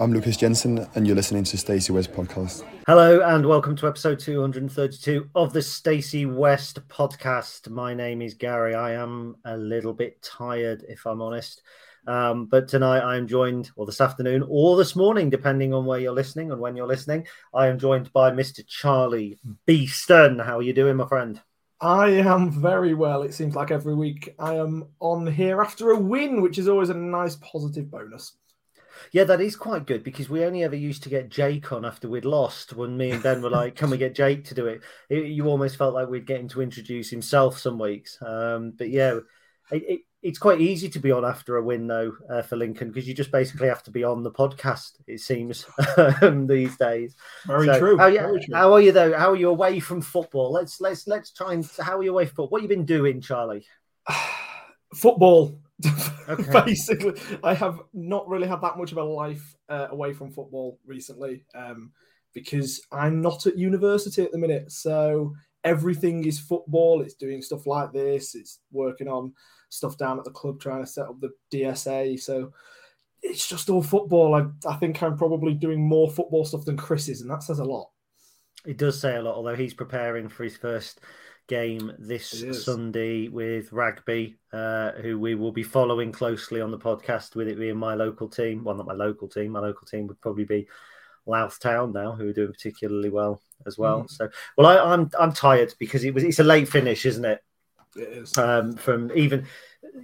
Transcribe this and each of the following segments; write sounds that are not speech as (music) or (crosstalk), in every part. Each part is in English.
I'm Lukas Jensen, and you're listening to Stacey West podcast. Hello, and welcome to episode 232 of the Stacey West podcast. My name is Gary. I am a little bit tired, if I'm honest. Um, but tonight I am joined, or this afternoon, or this morning, depending on where you're listening and when you're listening. I am joined by Mr. Charlie Beeston. How are you doing, my friend? I am very well. It seems like every week I am on here after a win, which is always a nice positive bonus. Yeah, that is quite good because we only ever used to get Jake on after we'd lost. When me and Ben were like, "Can we get Jake to do it?" it you almost felt like we'd get him to introduce himself some weeks. Um, but yeah, it, it, it's quite easy to be on after a win though uh, for Lincoln because you just basically have to be on the podcast. It seems (laughs) um, these days. Very so, true. How, Very true. how are you though? How are you away from football? Let's let's let's try and how are you away from football? What have you been doing, Charlie? (sighs) football. Okay. (laughs) Basically, I have not really had that much of a life uh, away from football recently um, because I'm not at university at the minute. So everything is football. It's doing stuff like this. It's working on stuff down at the club trying to set up the DSA. So it's just all football. I, I think I'm probably doing more football stuff than Chris is, and that says a lot. It does say a lot, although he's preparing for his first game this Sunday with Rugby, uh, who we will be following closely on the podcast, with it being my local team. Well, not my local team. My local team would probably be Louth Town now, who are doing particularly well as well. Mm. So, well, I, I'm I'm tired because it was it's a late finish, isn't it? It is. Um, from even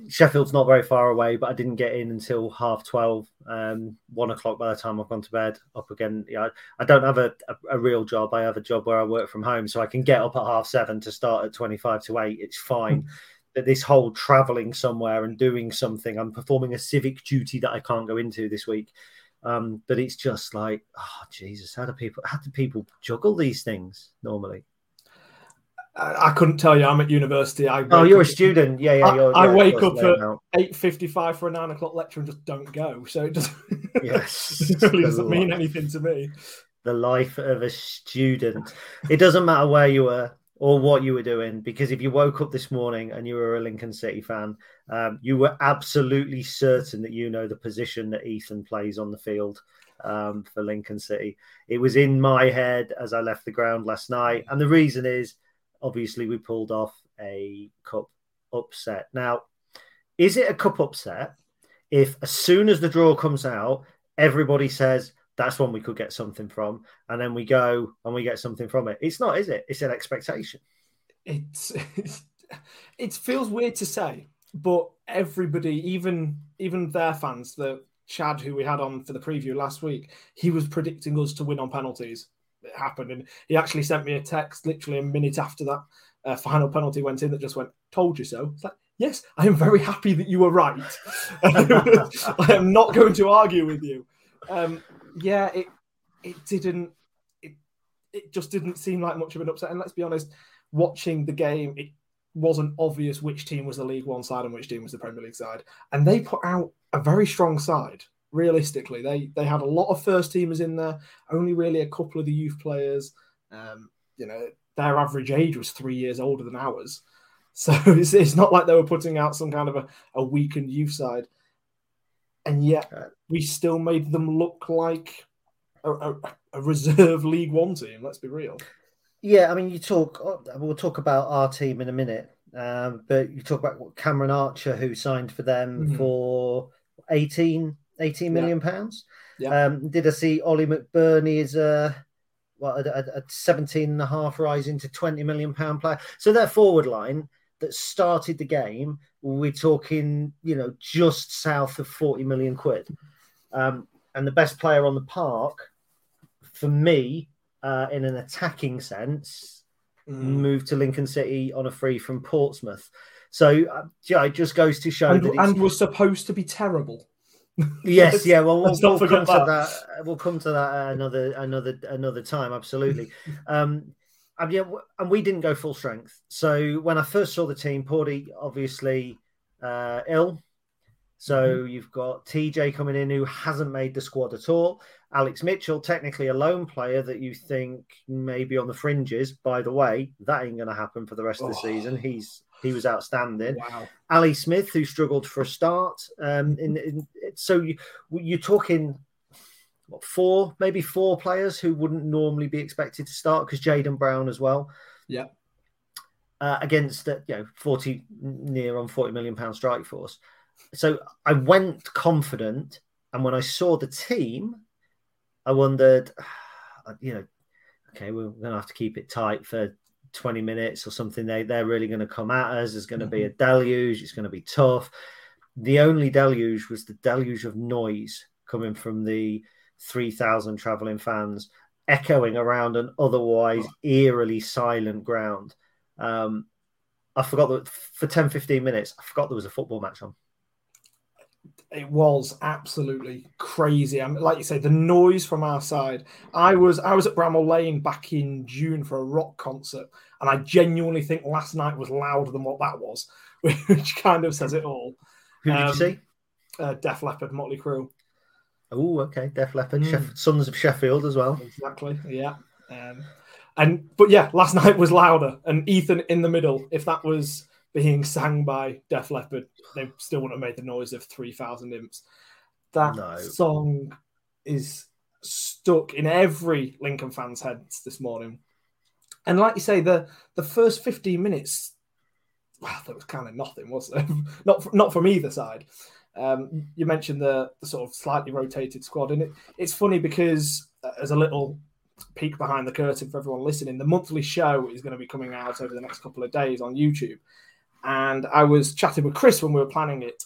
Sheffield's not very far away, but I didn't get in until half 12, um, one o'clock by the time I've gone to bed. Up again. Yeah, I, I don't have a, a, a, real job. I have a job where I work from home, so I can get up at half seven to start at 25 to 8. It's fine. but this whole traveling somewhere and doing something, I'm performing a civic duty that I can't go into this week. Um, but it's just like, oh Jesus, how do people how do people juggle these things normally? I, couldn't tell you. I'm at university. I oh, you're a student. Yeah, yeah. I, I wake up at eight fifty-five for a nine o'clock lecture and just don't go. So it doesn't. (laughs) Yes, it really doesn't mean anything to me. The life of a student. It doesn't matter where you were or what you were doing because if you woke up this morning and you were a Lincoln City fan, um, you were absolutely certain that you know the position that Ethan plays on the field um, for Lincoln City. It was in my head as I left the ground last night, and the reason is obviously we pulled off a cup upset. Now, is it a cup upset if as soon as the draw comes out, everybody says that's one we could get something from, and then we go and we get something from it? It's not, is it? It's an expectation. It's, it's (laughs) it feels weird to say, but everybody, even even their fans, the Chad who we had on for the preview last week, he was predicting us to win on penalties happened. And he actually sent me a text literally a minute after that uh, final penalty went in that just went, "Told you so." It's like, yes, I am very happy that you were right. (laughs) I am not going to argue with you. Um, yeah, it it didn't. It it just didn't seem like much of an upset. And let's be honest, watching the game, it wasn't obvious which team was the League One side and which team was the Premier League side. And they put out a very strong side. Realistically, they they had a lot of first teamers in there. Only really a couple of the youth players. Um, you know, their average age was three years older than ours. (laughs) So it's, it's not like they were putting out some kind of a, a weakened youth side. And yet we still made them look like a, a, a reserve League One team. Let's be real. Yeah, I mean, you talk. We'll talk about our team in a minute, um, but you talk about Cameron Archer, who signed for them Mhm. for 18, 18 Yeah. pounds. Yeah. Um, did I see Oli McBurnie is a well, a, a, a 17 and a half rising to 20 million pound player. So their forward line that started the game, we're talking, you know, just south of 40 million quid. Um, and the best player on the park, for me, uh, in an attacking sense, moved to Lincoln City on a free from Portsmouth. So uh, yeah, it just goes to show And, that it's, and was supposed to be terrible. Yes, yeah. Well, we'll, we'll come forget to that. We'll come to that uh, another another another time. Absolutely. (laughs) um, and yeah, and we didn't go full strength. So when I first saw the team, Paudie obviously uh, ill. So you've got TJ coming in who hasn't made the squad at all. Alex Mitchell, technically a lone player that you think may be on the fringes. By the way, that ain't going to happen for the rest of the Oh. season. He's he was outstanding. Wow. Ali Smith, who struggled for a start. Um, in, in so you you're talking what, four, maybe four players who wouldn't normally be expected to start because Jaden Brown as well. Yeah. Uh, against uh, you know forty near on forty million pound strike force. So I went confident, and when I saw the team, I wondered, (sighs) you know, okay, we're going to have to keep it tight for 20 minutes or something. They, they're really going to come at us. There's going to be a deluge. It's going to be tough. The only deluge was the deluge of noise coming from the 3,000 traveling fans echoing around an otherwise eerily silent ground. Um, I forgot that for 10, 15 minutes, I forgot there was a football match on. It was absolutely crazy. I mean, like you say, the noise from our side. I was I was at Bramall Lane back in June for a rock concert, and I genuinely think last night was louder than what that was, (laughs) which kind of says it all. Who did Um, you see? Uh, Def Leppard, Motley Crue, Oh, okay. Def Leppard, Mm. Sheff- Sons of Sheffield as well. exactly. Yeah, um, and but yeah, last (laughs) night was louder, and Ethan in the middle. If that was being sang by Def Leppard, they still wouldn't have made the noise of three thousand imps. That No. song is stuck in every Lincoln fan's heads this morning. And like you say, the the first 15 minutes, well, there was kind of nothing, was there? (laughs) not not from either side. Um, you mentioned the, the sort of slightly rotated squad, and it, it's funny because uh, as a little peek behind the curtain for everyone listening, the monthly show is going to be coming out over the next couple of days on YouTube. And I was chatting with Chris when we were planning it,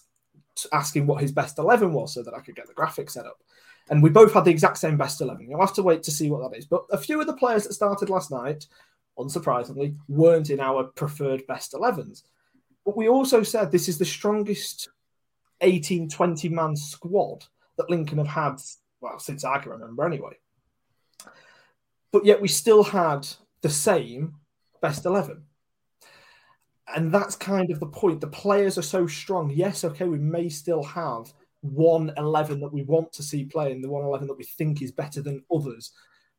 asking what his best 11 was so that I could get the graphics set up. And we both had the exact same best 11. You'll have to wait to see what that is. But a few of the players that started last night, unsurprisingly, weren't in our preferred best 11s. But we also said this is the strongest 18, 20 man squad that Lincoln have had, well, since I can remember anyway. But yet we still had the same best 11 and that's kind of the point. The players are so strong. Yes, okay, we may still have one 11 that we want to see playing, the one 11 that we think is better than others,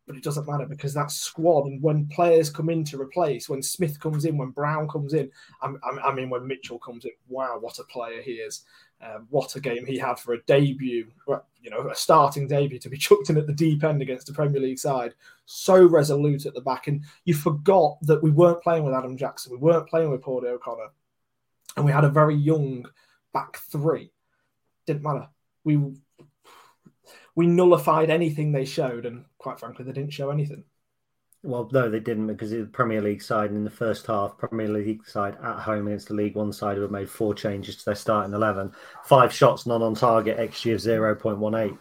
but it doesn't matter because that squad and when players come in to replace, when Smith comes in, when Brown comes in, I, I, I mean, when Mitchell comes in, wow, what a player he is. Um, what a game he had for a debut, you know, a starting debut to be (laughs) chucked in at the deep end against a Premier League side. So resolute at the back. And you forgot that we weren't playing with Adam Jackson, we weren't playing with Paudie O'Connor, and we had a very young back three. Didn't matter. We we nullified anything they showed, and quite frankly, they didn't show anything. Well, no, they didn't because the Premier League side in the first half, Premier League side at home against the League One side who have made four changes to their starting 11. Five shots, none on target, XG of 0.18.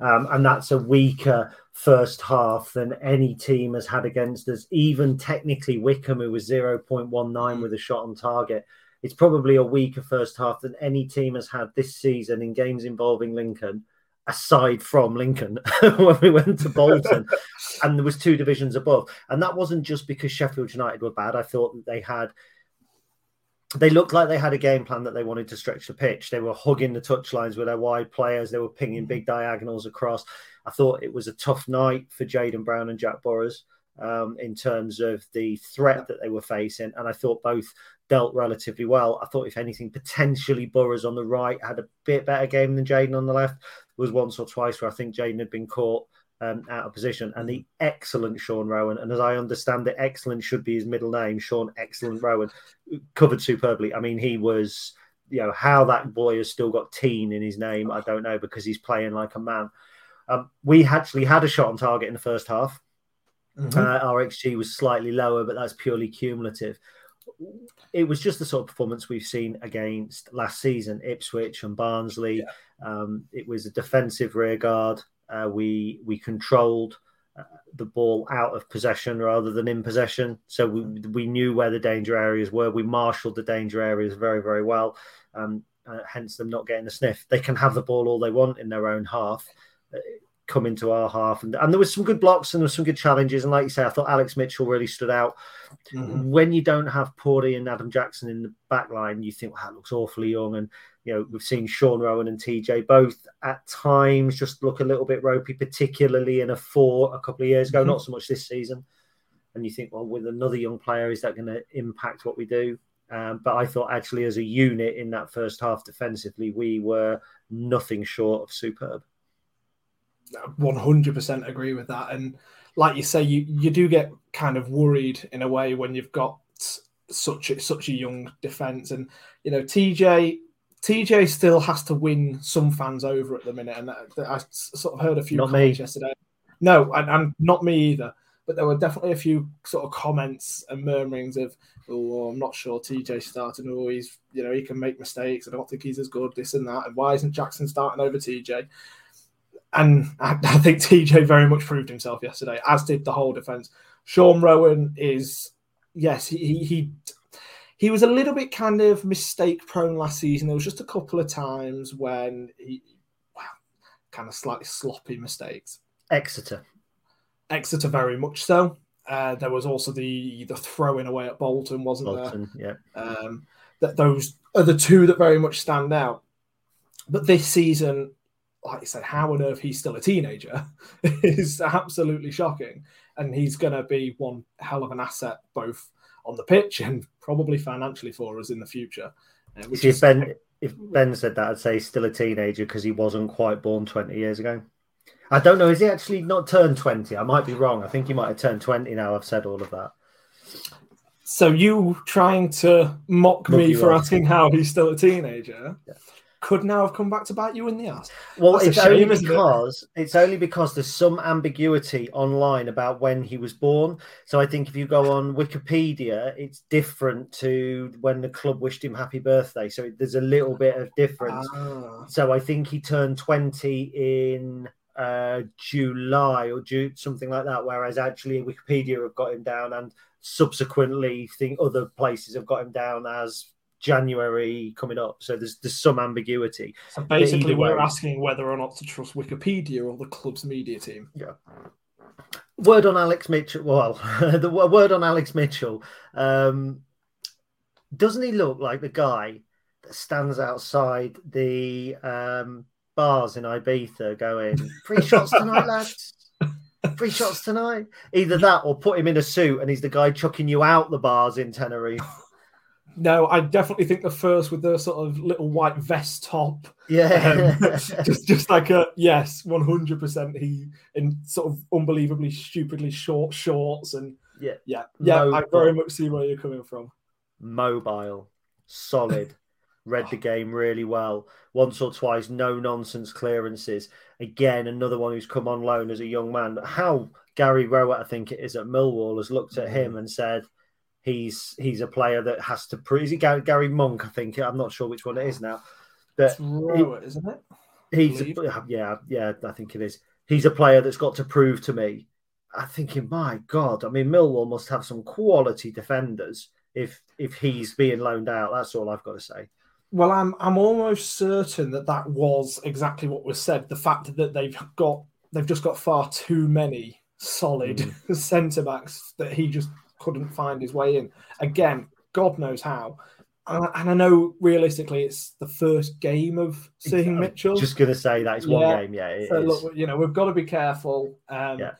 Um, and that's a weaker first half than any team has had against us. Even technically, Wycombe, who was 0.19 with a shot on target, it's probably a weaker first half than any team has had this season in games involving Lincoln aside from Lincoln (laughs) when we went to Bolton, (laughs) and there was two divisions above. And that wasn't just because Sheffield United were bad. I thought that they had they looked like they had a game plan that they wanted to stretch the pitch. They were hugging the touchlines with their wide players. They were pinging mm. big diagonals across. I thought it was a tough night for Jaden Brown and Jack Burroughs um, in terms of the threat that they were facing. And I thought both dealt relatively well. I thought, if anything, potentially Burroughs on the right had a bit better game than Jaden on the left. There was once or twice where I think Jaden had been caught um, out of position. And the excellent Sean Roughan, and as I understand it, excellent should be his middle name, Sean Excellent Roughan, covered superbly. I mean, he was, you know, how that boy has still got teen in his name, I don't know, because he's playing like a man. Um, we actually had a shot on target in the first half. Mm-hmm. Uh, our XG was slightly lower, but that's purely cumulative. It was just the sort of performance we've seen against last season, Ipswich and Barnsley. Yeah. Um, it was a defensive rear guard. Uh, we we controlled uh, the ball out of possession rather than in possession, so we we knew where the danger areas were. We marshalled the danger areas very very well. Um, uh, hence them not getting the sniff. They can have the ball all they want in their own half uh, come into our half. And, and there was some good blocks and there was some good challenges. And like you say, I thought Alex Mitchell really stood out. Mm-hmm. When you don't have Paudie and Adam Jackson in the back line, you think, well, that looks awfully young. And, you know, we've seen Sean Roughan and TJ both at times just look a little bit ropey, particularly in a four a couple of years ago, mm-hmm. not so much this season. And you think, well, with another young player, is that going to impact what we do? Um, but I thought actually, as a unit in that first half defensively, we were nothing short of superb. 100% agree with that. And like you say, you, you do get kind of worried in a way when you've got such a, such a young defense. And, you know, TJ. TJ still has to win some fans over at the minute, and I sort of heard a few not comments me. yesterday. No, and, and not me either. But there were definitely a few sort of comments and murmurings of, "Oh, I'm not sure TJ starting. Oh, he's you know he can make mistakes. I don't think he's as good. This and that. And why isn't Jackson starting over TJ?" And I, (laughs) I, think TJ very much proved himself yesterday, as did the whole defense. Sean Roughan is, yes, he, he he was a little bit kind of mistake prone last season. There was just a couple of times when he, well, kind of slightly sloppy mistakes. Exeter, Exeter, very much so. Uh, there was also the the throwing away at Bolton, wasn't Bolton, there? Yeah. Um, that those are the two that very much stand out. But this season, like you said, how on earth he's still a teenager (laughs) is absolutely shocking. And he's going to be one hell of an asset, both on the pitch and probably financially for us in the future. Uh, which if, is... ben, if Ben said that, I'd say he's still a teenager because he wasn't quite born 20 years ago. I don't know. Is he actually not turned 20? I might be wrong. I think he might have turned 20 now. I've said all of that. So you trying to mock me for asking how he's still a teenager? Yeah could now have come back to bite you in the ass. Well, That's it's shame, only because it? it's only because there's some ambiguity online about when he was born. So I think if you go on Wikipedia, it's different to when the club wished him happy birthday. So there's a little bit of difference. Ah. So I think he turned 20 in uh, July or June, something like that. Whereas actually Wikipedia have got him down, and subsequently, think other places have got him down as January coming up. So there's there's some ambiguity. So basically, we're way, asking whether or not to trust Wikipedia or the club's media team. Yeah. Word on Alex Mitchell. Well, (laughs) the word on Alex Mitchell. Um, doesn't he look like the guy that stands outside the um, bars in Ibiza going, free shots tonight, lads? Free shots tonight? Either that or put him in a suit and he's the guy chucking you out the bars in Tenerife. No, I definitely think the first with the sort of little white vest top. Yeah. Um, (laughs) just just like a yes, 100% he in sort of unbelievably stupidly short shorts and yeah. Yeah. Yeah, Mobile. I very much see where you're coming from. Mobile, solid, (laughs) read the game really well. Once or twice, no nonsense clearances. Again, another one who's come on loan as a young man. How Gary Rowett, I think it is at Millwall, has looked at him and said, he's he's a player that has to prove. Is he Gary, Gary, Monk? I think I'm not sure which one it is now. But Rowett, isn't it? He's a, yeah, yeah, I think it is. He's a player that's got to prove to me. I'm thinking, my God, I mean, Millwall must have some quality defenders if if he's being loaned out. That's all I've got to say. Well, I'm I'm almost certain that that was exactly what was said. The fact that they've got they've just got far too many solid (laughs) mm. centre backs that he just couldn't find his way in. Again, God knows how. and I know realistically it's the first game of seeing Mitchell. Just going to say that it's yeah. one game, yeah. so look, you know, we've got to be careful. Um, yeah.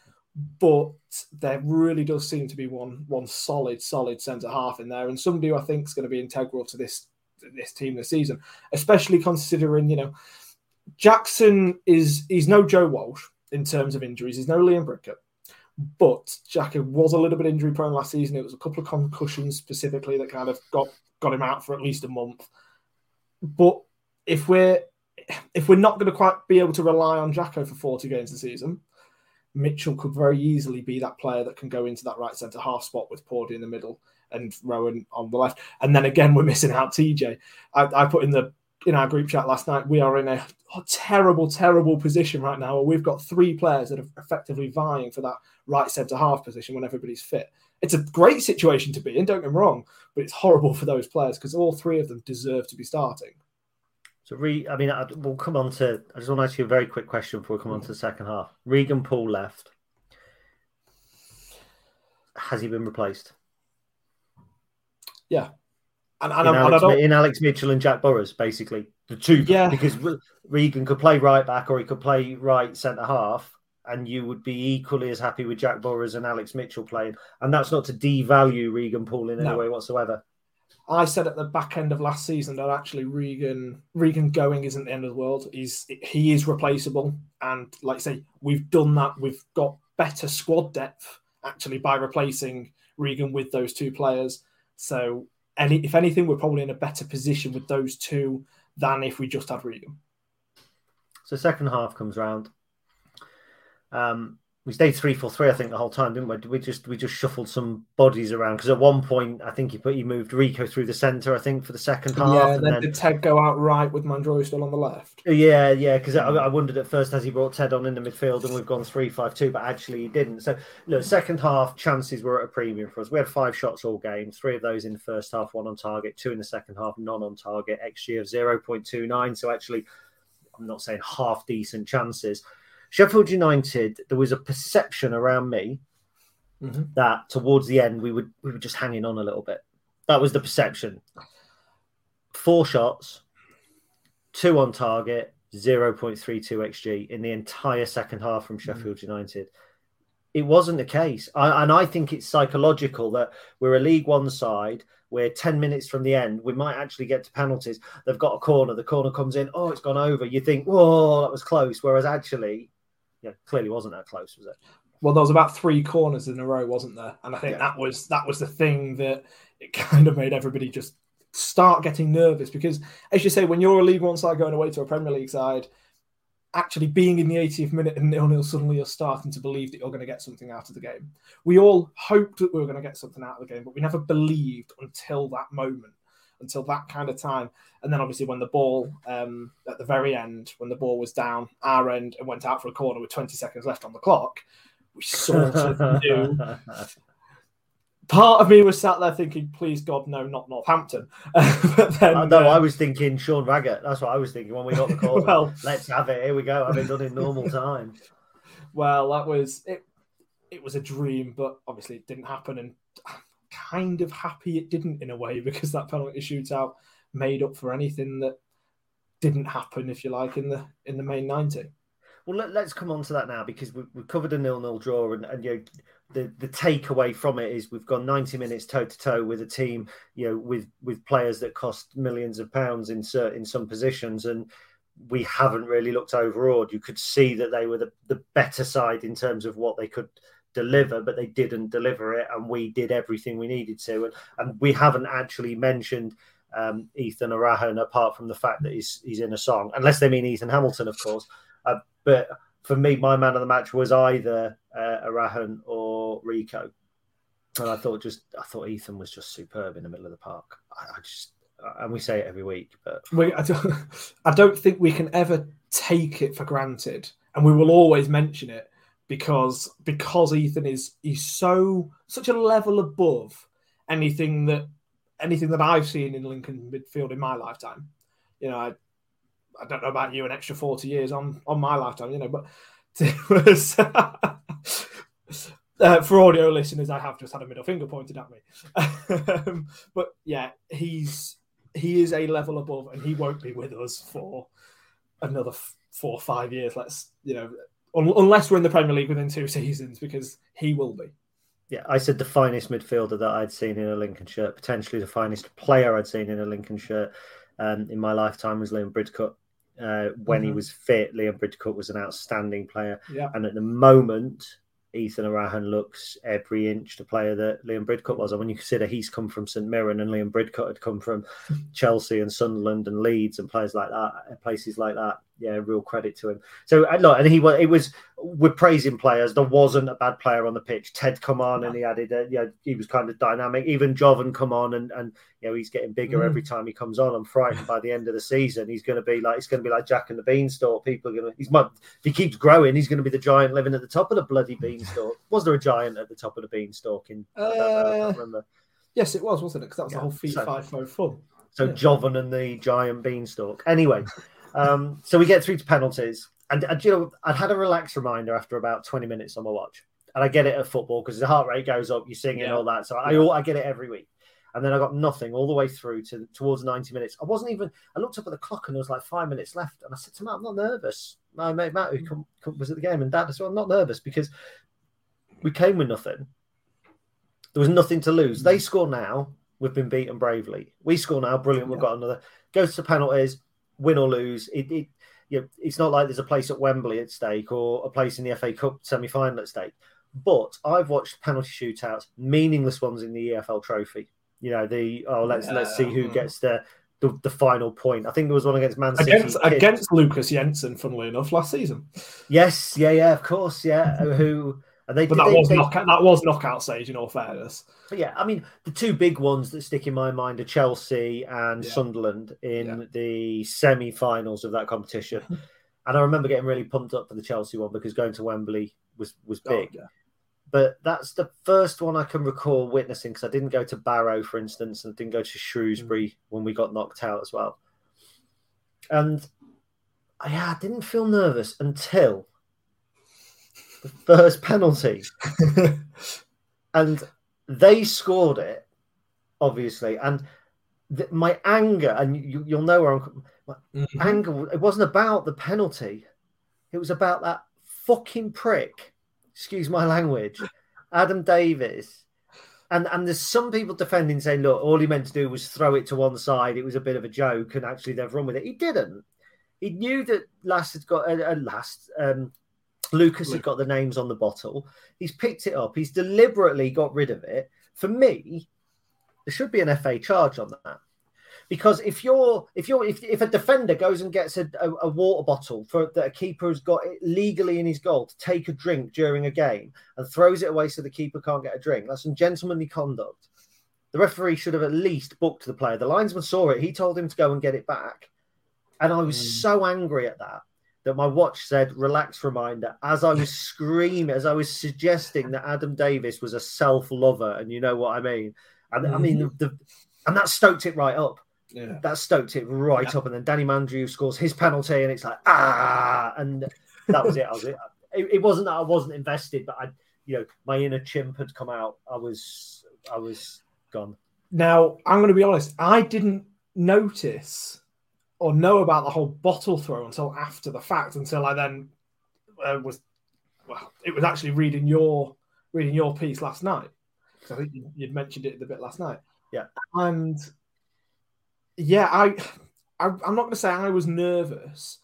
But there really does seem to be one one solid, solid centre half in there, and somebody who I think is going to be integral to this this team this season, especially considering you know Jackson is he's no Joe Walsh in terms of injuries. He's no Liam Bridcutt. But Jacko was a little bit injury prone last season. It was a couple of concussions specifically that kind of got got him out for at least a month. But if we're if we're not going to quite be able to rely on Jacko for 40 games a season, Mitchell could very easily be that player that can go into that right centre half spot with Paudie in the middle and Roughan on the left. And then again, we're missing out TJ. I, I put in the in our group chat last night, we are in a, terrible, terrible position right now where we've got three players that are effectively vying for that right centre half position when everybody's fit. It's a great situation to be in, don't get me wrong, but it's horrible for those players because all three of them deserve to be starting. So, Re- I mean, I, we'll come on to. I just want to ask you a very quick question before we come on to the second half. Regan Poole left. Has he been replaced? Yeah, and, and, in, Alex, in, Alex, Mitchell and Jack Burroughs, basically the two. Yeah, because Regan could play right back or he could play right centre half, and you would be equally as happy with Jack Burroughs and Alex Mitchell playing. And that's not to devalue Regan Poole in any no. way whatsoever. I said at the back end of last season that actually Regan Regan going isn't the end of the world. He's he is replaceable, and like I say, we've done that. We've got better squad depth actually by replacing Regan with those two players. So any, if anything, we're probably in a better position with those two than if we just had Regan. So second half comes round. Um, we stayed three four three, I think, the whole time, didn't we? We just we just shuffled some bodies around because at one point I think he put he moved Reeco through the centre, I think, for the second half. Yeah, and then, then did Ted go out right with Mandroiu still on the left? Yeah, yeah, because I, I, wondered at first as he brought Ted on in the midfield and we've gone three five two, but actually he didn't. So no, second half chances were at a premium for us. We had five shots all game, three of those in the first half, one on target, two in the second half, none on target, XG of zero point two nine. So actually, I'm not saying half decent chances. Sheffield United, there was a perception around me mm-hmm. that towards the end we would we were just hanging on a little bit. That was the perception. Four shots, two on target, 0.32 xg in the entire second half from mm. Sheffield mm-hmm. United. It wasn't the case. I, and I think it's psychological that we're a League One side. We're 10 minutes from the end. We might actually get to penalties. They've got a corner. The corner comes in. Oh, it's gone over. You think, whoa, that was close. Whereas actually, yeah, clearly wasn't that close, was it? Well, there was about three corners in a row, wasn't there? And I think yeah. that was that was the thing that it kind of made everybody just start getting nervous because, as you say, when you're a League One side going away to a Premier League side, actually being in the 80th minute and nil nil, suddenly you're starting to believe that you're going to get something out of the game. We all hoped that we were going to get something out of the game, but we never believed until that moment until that kind of time. And then obviously when the ball um, at the very end, when the ball was down our end and went out for a corner with 20 seconds left on the clock, we sort of knew. (laughs) Part of me was sat there thinking, "Please God, no, not Northampton." (laughs) but then, no, uh, I was thinking Sean Raggett. That's what I was thinking when we got the call. (laughs) well, let's have it. Here we go. Have it done in normal time. Well, that was it. It was a dream, but obviously it didn't happen. And kind of happy it didn't in a way (laughs) because that penalty shootout made up for anything that didn't happen, if you like, in the in the main ninety. Well, let, us come on to that now because we, have covered a nil-nil draw, and, and you know, the the takeaway from it is we've gone 90 minutes toe to toe with a team, you know, with with players that cost millions of pounds in in some positions, and we haven't really looked overawed. You could see that they were the, the better side in terms of what they could deliver, but they didn't deliver it, and we did everything we needed to. And, and we haven't actually mentioned um, Ethan Erhahon apart from the fact that he's he's in a song, unless they mean Ethan Hamilton, of course. Uh, but for me, my man of the match was either uh, Erhahon or Reeco, and I thought just I thought Ethan was just superb in the middle of the park. I, I just and we say it every week, but we, I, don't, (laughs) I don't think we can ever take it for granted, and we will always mention it because because Ethan is he's so such a level above anything that anything that I've seen in Lincoln midfield in my lifetime. You know, I, I don't know about you, an extra forty years on on my lifetime, you know, but (laughs) (laughs) uh, for audio listeners, I have just had a middle finger pointed at me. (laughs) um, but yeah, he's he is a level above, and he won't be with us for another f- four or five years. Let's you know, unless we're in the Premier League within two seasons, because he will be. Yeah, I said the finest midfielder that I'd seen in a Lincoln shirt, potentially the finest player I'd seen in a Lincoln shirt um, in my lifetime was Liam Bridcutt. Uh, when mm-hmm. he was fit, Liam Bridcutt was an outstanding player. Yeah. And at the moment, Ethan Erhahon looks every inch the player that Liam Bridcutt was. And when you consider he's come from St Mirren and Liam Bridcutt had come from (laughs) Chelsea and Sunderland and Leeds and players like that, places like that, yeah, real credit to him. So uh, look, and he was it was we're praising players. There wasn't a bad player on the pitch. Ted come on and he added, a, know, he was kind of dynamic. Even Jovon come on and and you know he's getting bigger mm. every time he comes on. I'm frightened by the end of the season he's going to be like it's going to be like Jack and the Beanstalk. People are going to he's if he keeps growing he's going to be the giant living at the top of the bloody beanstalk. was there a giant at the top of the beanstalk in? Uh, I, I can't remember. Yes, it was, wasn't it? Because that was yeah. the whole feet so, five five fun. So yeah. Jovon and the giant beanstalk. Anyway. Um, so we get through to penalties, and, and you know, I'd had a relaxed reminder after about twenty minutes on my watch, and I get it at football because the heart rate goes up, you sing yeah. and all that. So I, I get it every week, and then I got nothing all the way through to towards ninety minutes. I wasn't even. I looked up at the clock and there was like five minutes left, and I said to Matt, "I'm not nervous." My mate Matt, who come, come, was at the game, and Dad, I said, "I'm not nervous because we came with nothing. There was nothing to lose. They mm. score now." We've been beaten bravely. We score now, brilliant. We've got another. Goes to penalties win or lose, it, it you know, it's not like there's a place at Wembley at stake or a place in the FA Cup semi final at stake. But I've watched penalty shootouts, meaningless ones in the EFL Trophy. You know, the oh let's yeah. let's see who gets the, the, the final point. I think there was one against Man City against, against Lukas Jensen, funnily enough, last season. Yes, yeah, yeah, of course, yeah. who and they, but that they, was they, knockout, that was knockout stage in all fairness. yeah, I mean the two big ones that stick in my mind are Chelsea and yeah. Sunderland in yeah. the semi-finals of that competition. (laughs) and I remember getting really pumped up for the Chelsea one because going to Wembley was was oh, big. Oh, yeah. But that's the first one I can recall witnessing because I didn't go to Barrow, for instance, and didn't go to Shrewsbury mm. when we got knocked out as well. And yeah, I didn't feel nervous until the first penalty. (laughs) and they scored it, obviously. And th- my anger, and you, will know where I'm. My mm-hmm. anger. It wasn't about the penalty. It was about that fucking prick. Excuse my language. Adam Davies. And and there's some people defending saying, look, all he meant to do was throw it to one side. It was a bit of a joke, and actually they've run with it. He didn't. He knew that last had got a, uh, uh, last um, Lukas had got the names on the bottle. He's picked it up. He's deliberately got rid of it. For me, there should be an FA charge on that. Because if you're if you're if, if a defender goes and gets a, a, a water bottle for that a keeper has got it legally in his goal to take a drink during a game and throws it away so the keeper can't get a drink, that's some gentlemanly conduct. The referee should have at least booked the player. The linesman saw it. He told him to go and get it back. And I was mm. so angry at that that my watch said relax reminder as I was (laughs) screaming, as I was suggesting that Adam Davies was a self lover, and you know what I mean. And mm-hmm. I mean, the, the, and that stoked it right up. Yeah. That stoked it right yeah. up. And then Danny Mandroiu scores his penalty, and it's like, ah, and that was it. I was it. It, wasn't that I wasn't invested, but I, you know, my inner chimp had come out. I was, I was gone. Now, I'm going to be honest, I didn't notice or know about the whole bottle throw until after the fact. Until I then uh, was well, it was actually reading your reading your piece last night I think you, would mentioned it a bit last night. Yeah, and yeah, I, I I'm not going to say I was nervous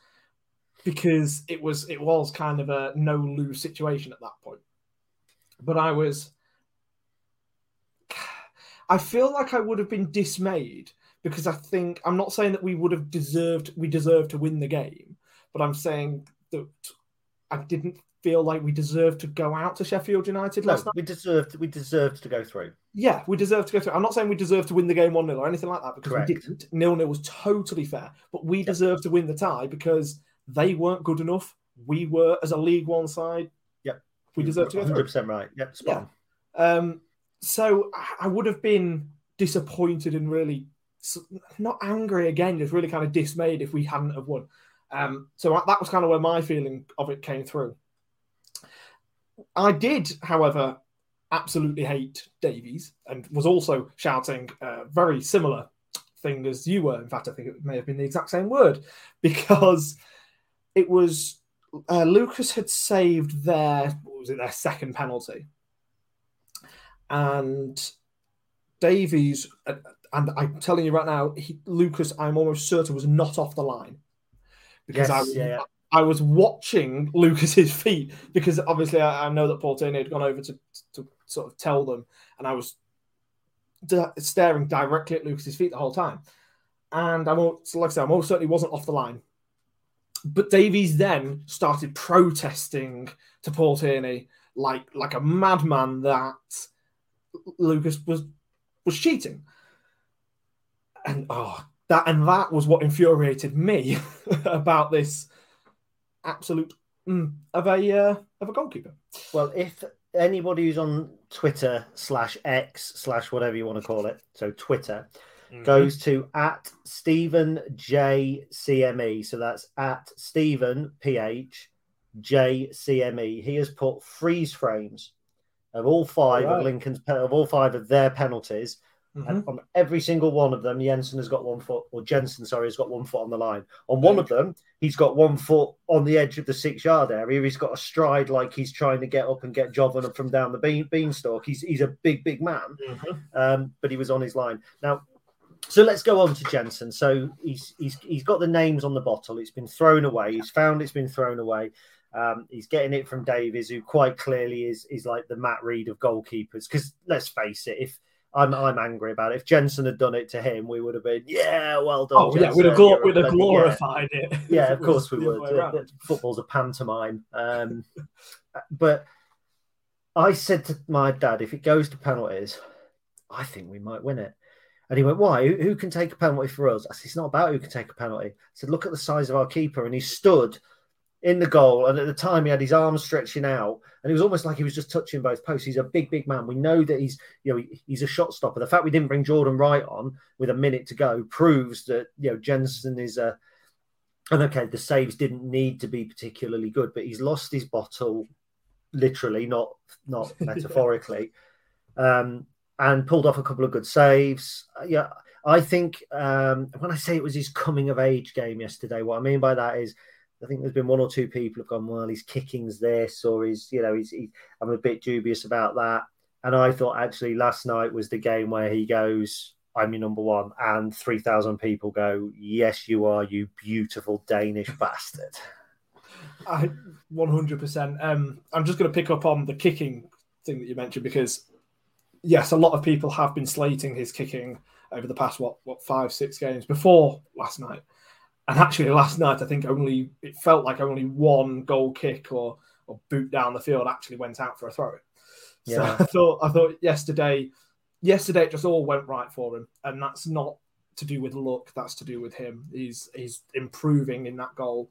because it was it was kind of a no lose situation at that point, but I was. (sighs) I feel like I would have been dismayed because I think I'm not saying that we would have deserved we deserved to win the game, but I'm saying that I didn't feel like we deserved to go out to Sheffield United last no, night. We deserved we deserved to go through. Yeah, we deserved to go through. I'm not saying we deserved to win the game 1 0 or anything like that because Correct. we didn't. Nil nil was totally fair. But we yep. deserved to win the tie because they weren't good enough. We were as a League One side. Yep. We deserved to go 100% through. 100% right. Yep. Spot yeah. Um, so I would have been disappointed and really not angry again, just really kind of dismayed if we hadn't have won. Um, so that was kind of where my feeling of it came through. I did, however, absolutely hate Davies and was also shouting uh, very similar thing as you were. In fact, I think it may have been the exact same word (laughs) because it was uh, Lukas had saved their what was it their second penalty, and Davies. Uh, and I'm telling you right now, he, Lukas, I'm almost certain was not off the line because Yes, I was yeah. I was watching Lukas's (laughs) feet because obviously I, I know that Paul Tierney had gone over to to sort of tell them, and I was staring directly at Lukas's feet the whole time. And I'm all, so like I said, I most certainly wasn't off the line. But Davies then started protesting to Paul Tierney like like a madman that Lukas was was cheating. And oh that and that was what infuriated me (laughs) about this absolute mm, of a uh, of a goalkeeper. Well, if anybody who's on Twitter slash X slash whatever you want to call it, so Twitter, goes to at Stephen J CME. So that's at Stephen PH J CME. He has put freeze frames of all five Right. of Lincoln's of all five of their penalties. And on every single one of them, Jensen has got one foot, or Jensen, sorry, has got one foot on the line. On one of them, he's got one foot on the edge of the six yard area. He's got a stride like he's trying to get up and get Jovon up from down the bean, beanstalk. He's he's a big, big man, um, but he was on his line. Now, so let's go on to Jensen. So he's he's he's got the names on the bottle. It's been thrown away. He's found it's been thrown away. Um, he's getting it from Davies, who quite clearly is is like the Matt Reed of goalkeepers. Because let's face it, if I'm I'm angry about it. If Jensen had done it to him, we would have been, yeah, well done. Oh yeah, we'd have, Jensen, glo- you're a we'd have bloody- yeah." glorified it. (laughs) Yeah, of course we would. Football's a pantomime. Um, (laughs) but I said to my dad, if it goes to penalties, I think we might win it. And he went, Why? Who, who can take a penalty for us? I said, It's not about who can take a penalty. I said, Look at the size of our keeper. And he stood in the goal. And at the time, he had his arms stretching out. And it was almost like he was just touching both posts. He's a big, big man. We know that he's, you know, he- he's a shot stopper. The fact we didn't bring Jordan Wright on with a minute to go proves that, you know, Jensen is a, and okay, the saves didn't need to be particularly good, but he's lost his bottle, literally, not not (laughs) metaphorically, um, and pulled off a couple of good saves. Uh, Yeah, I think um, when I say it was his coming of age game yesterday, what I mean by that is. I think there's been one or two people have gone, well, his kicking's this, or he's, you know, he's, he, I'm a bit dubious about that. And I thought actually last night was the game where he goes, I'm your number one, and 3,000 people go, Yes, you are, you beautiful Danish bastard. I 100%. Um, I'm just going to pick up on the kicking thing that you mentioned because, yes, a lot of people have been slating his kicking over the past what what five six games before last night, and actually last night I think only it felt like only one goal kick or or boot down the field actually went out for a throw. So Yeah. (laughs) I thought I thought yesterday yesterday it just all went right for him, and that's not to do with luck. That's to do with him. He's he's improving in that goal,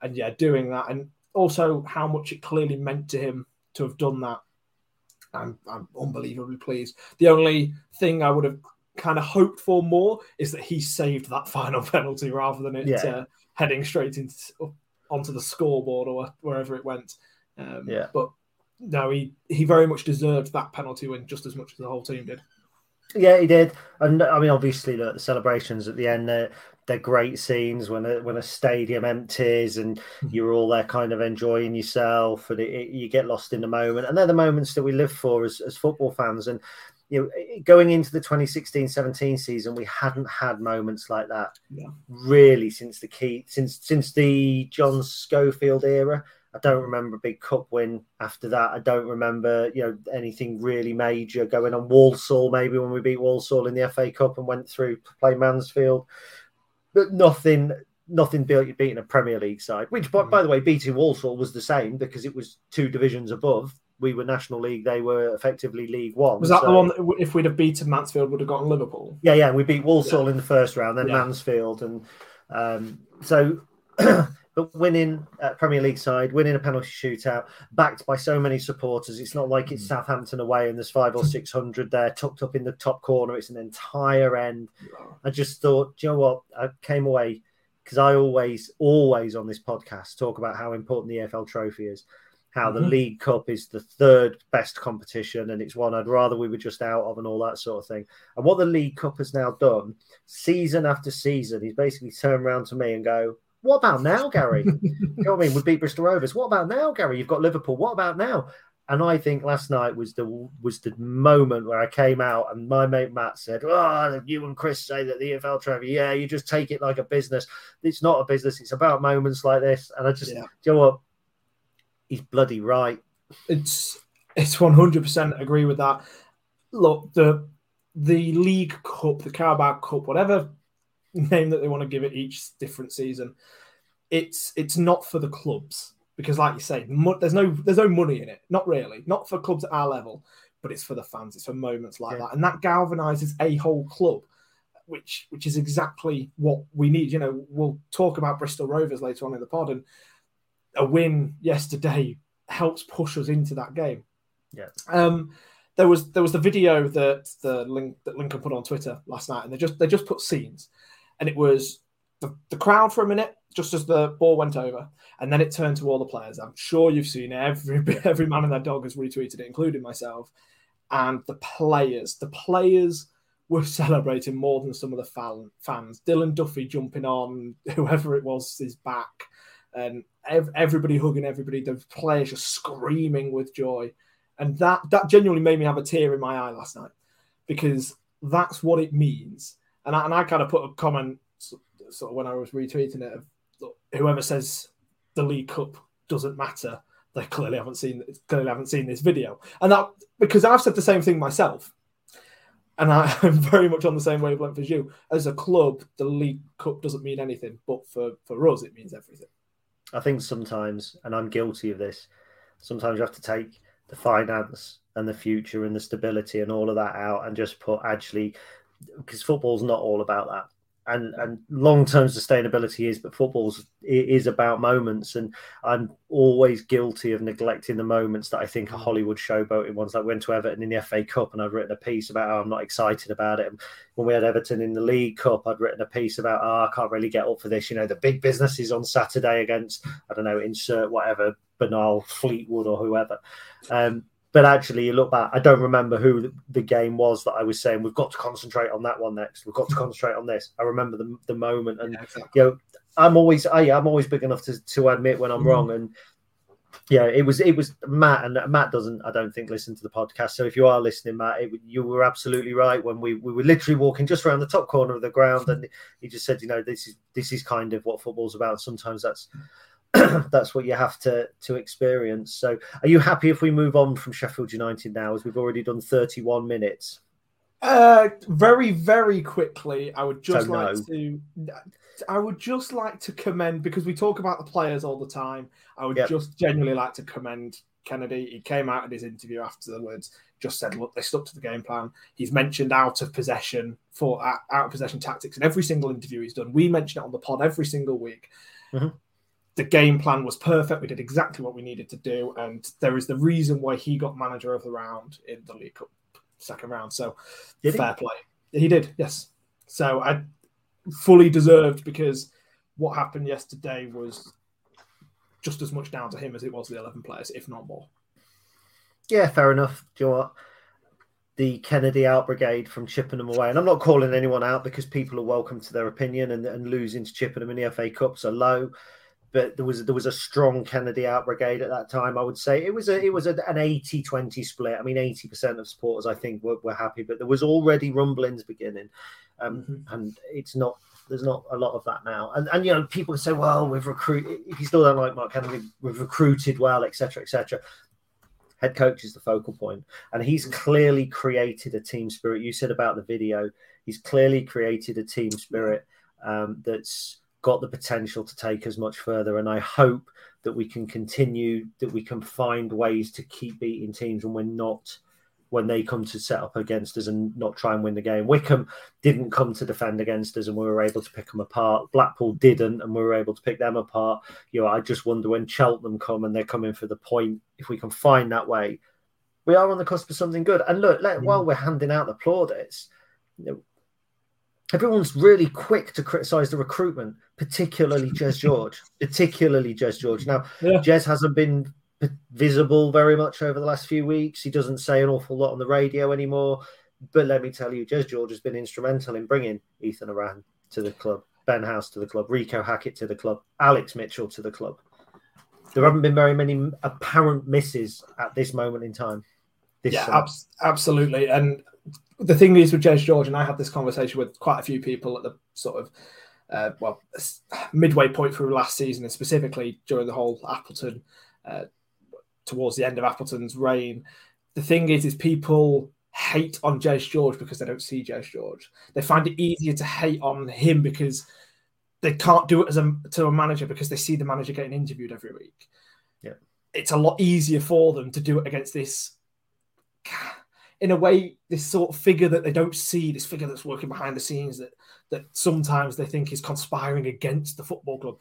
and yeah, doing that, and also how much it clearly meant to him to have done that. I'm I'm unbelievably pleased. The only thing I would have kind of hoped for more is that he saved that final (laughs) penalty rather than it Yeah. uh, heading straight into onto the scoreboard or wherever it went. Um, Yeah. but no, he he very much deserved that penalty win just as much as the whole team did. Yeah, he did. And I mean, obviously, look, the celebrations at the end, they're, they're great scenes when a, when a stadium empties and you're all there kind of enjoying yourself and it, it- you get lost in the moment. And they're the moments that we live for as, as football fans. And, you know, going into the 2016 17 season, we hadn't had moments like that Yeah. really since the key, since, since the John Schofield era. I don't remember a big cup win after that. I don't remember, you know, anything really major going on. Walsall, maybe when we beat Walsall in the FA Cup and went through to play Mansfield, but nothing, nothing built you beating a Premier League side. Which, by, mm. by the way, beating Walsall was the same because it was two divisions above. We were National League; they were effectively League One. Was that the one that if we'd have beaten Mansfield would have gotten Liverpool? yeah, yeah, we beat Walsall in the first round, then Yeah. Mansfield, and um, so. (clears throat) but winning uh, Premier League side, winning a penalty shootout, backed by so many supporters, it's not like it's Southampton away and there's five or six hundred there tucked up in the top corner. It's an entire end. I just thought, do you know what? I came away because I always, always on this podcast talk about how important the EFL Trophy is. How the Mhm. League Cup is the third best competition and it's one I'd rather we were just out of and all that sort of thing. And what the League Cup has now done, season after season, he's basically turned around to me and go, What about now, Gary? (laughs) you know what I mean? We beat Bristol Rovers. What about now, Gary? You've got Liverpool. What about now? And I think last night was the was the moment where I came out and my mate Matt said, "Oh, you and Chris say that the EFL trophy, yeah, you just take it like a business. It's not a business. It's about moments like this." And I just, Yeah. you know what? He's bloody right. It's it's one hundred percent agree with that. Look, the the League Cup, the Carabao Cup, whatever name that they want to give it each different season, it's it's not for the clubs because, like you say, mo- there's no there's no money in it. Not really, not for clubs at our level, but it's for the fans. It's for moments like Yeah. that, and that galvanizes a whole club. Which, which is exactly what we need. You know, we'll talk about Bristol Rovers later on in the pod, and a win yesterday helps push us into that game. Yeah. Um, there was there was the video that the link that Lincoln put on Twitter last night, and they just they just put scenes, and it was the, the crowd for a minute just as the ball went over, and then it turned to all the players. I'm sure you've seen it. every (laughs) every man and their dog has retweeted it, including myself. And the players, the players were (laughs) celebrating more than some of the fan, fans. Dylan Duffy jumping on (laughs) whoever it was his back, and ev- everybody hugging everybody. The players just screaming with joy, and that that genuinely made me have a tear in my eye last night because that's what it means. And I, and I kind of put a comment sort of when I was retweeting it of whoever says the League Cup doesn't matter, they clearly haven't seen clearly haven't seen this video, and that because I've said the same thing myself. And I, (laughs) I'm very much on the same wavelength as you. As a club, the League Cup doesn't mean anything, but for, for us, it means everything. I think sometimes, and I'm guilty of this, sometimes you have to take the finance and the future and the stability and all of that out and just put actually because football's not all about that. And and long term sustainability is, but football's is about moments. And I'm always guilty of neglecting the moments that I think are Hollywood showboating ones. Like went to Everton in the FA Cup, and I'd written a piece about how I'm not excited about it. And when we had Everton in the League Cup, I'd written a piece about oh, I can't really get up for this. You know, the big business is on Saturday against I don't know, insert whatever banal Fleetwood or whoever. Um, but actually, you look back, I don't remember who the- game was that I was saying we've got to concentrate on that one next. We've got to concentrate on this. I remember the, the moment, and you know, I'm always I, I'm always big enough to, to admit when I'm Mhm. wrong. And yeah, it was it was Matt, and Matt doesn't I don't think listen to the podcast. So if you are listening, Matt, it, you were absolutely right when we we were literally walking just around the top corner of the ground, and he just said, you know, this is this is kind of what football's about. Sometimes that's (clears throat) that's what you have to to experience. So, are you happy if we move on from Sheffield United now, as we've already done 31 minutes? Uh, very, very quickly, I would just So like no. to. I would just like to commend because we talk about the players all the time. I would Yep. just genuinely like to commend Kennedy. He came out in his interview afterwards, just said, "Look, they stuck to the game plan." He's mentioned out of possession for out out of possession tactics in every single interview he's done. We mention it on the pod every single week. Mhm. The game plan was perfect. We did exactly what we needed to do, and there is the reason why he got manager of the round in the League Cup second round. So Did he? fair play. He did, yes. So I fully deserved because what happened yesterday was just as much down to him as it was the 11 players, if not more. Yeah, fair enough. Do you know what? The Kennedy out brigade from Chippenham away, and I'm not calling anyone out because people are welcome to their opinion, and, and losing to Chippenham in the FA Cups are low. But there was there was a strong Kennedy out brigade at that time. I would say it was a it was a, an 80-20 split. I mean, eighty percent of supporters I think were, were happy, but there was already rumblings beginning, um, Mhm. and it's not there's not a lot of that now. And and you know people say, well, we've recruited. If you still don't like Mark Kennedy, we've recruited well, etc. etc. Head coach is the focal point, and he's clearly created a team spirit. You said about the video, he's clearly created a team spirit um, that's got the potential to take us much further. And I hope that we can continue, that we can find ways to keep beating teams when we're not when they come to set up against us and not try and win the game. Wycombe didn't come to defend against us and we were able to pick them apart. Blackpool didn't and we were able to pick them apart. You know, I just wonder when Cheltenham come and they're coming for the point, if we can find that way, we are on the cusp of something good. And look, let, mm. while we're handing out the plaudits, you know, everyone's really quick to criticise the recruitment, particularly Jez (laughs) George, particularly Jez George. Now, Yeah. Jez hasn't been visible very much over the last few weeks. He doesn't say an awful lot on the radio anymore. But let me tell you, Jez George has been instrumental in bringing Ethan Erhahon to the club, Ben House to the club, Reeco Hackett to the club, Alex Mitchell to the club. There haven't been very many apparent misses at this moment in time. yeah, ab- absolutely. And the thing is with Jez George, and I had this conversation with quite a few people at the sort of uh, well midway point through last season, and specifically during the whole Appleton uh, towards the end of Appleton's reign. The thing is, is people hate on Jez George because they don't see Jez George. They find it easier to hate on him because they can't do it as a to a manager because they see the manager getting interviewed every week. Yeah, it's a lot easier for them to do it against this. In a way, this sort of figure that they don't see, this figure that's working behind the scenes that that sometimes they think is conspiring against the football club.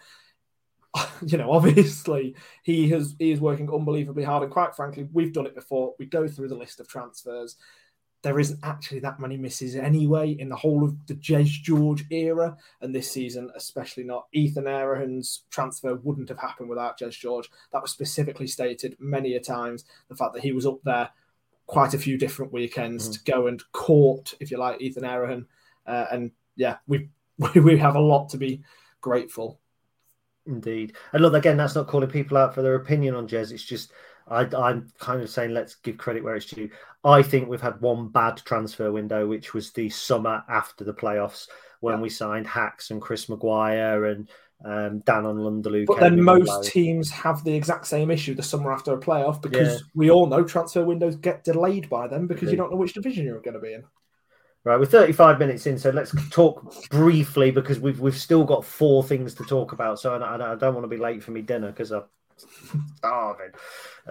(laughs) you know, obviously he has he is working unbelievably hard, and quite frankly, we've done it before. We go through the list of transfers. There isn't actually that many misses anyway in the whole of the Jez George era, and this season, especially not. Ethan Erhahon's transfer wouldn't have happened without Jez George. That was specifically stated many a times. The fact that he was up there quite a few different weekends mm-hmm. to go and court, if you like, Ethan Erhahon, uh, and yeah, (laughs) we we have a lot to be grateful Indeed. And look, again, that's not calling people out for their opinion on Jez. It's just I, am kind of saying let's give credit where it's due. I think we've had one bad transfer window, which was the summer after the playoffs when yeah. we signed Hacks and Chris Maguire and um, Dan N'Lundulu. But then most teams have the exact same issue the summer after a playoff because yeah. we all know transfer windows get delayed by them because you don't know which division you're going to be in. Right, we're 35 minutes in, so let's talk briefly because we've we've still got four things to talk about. So I, I don't want to be late for me dinner because I'm starving.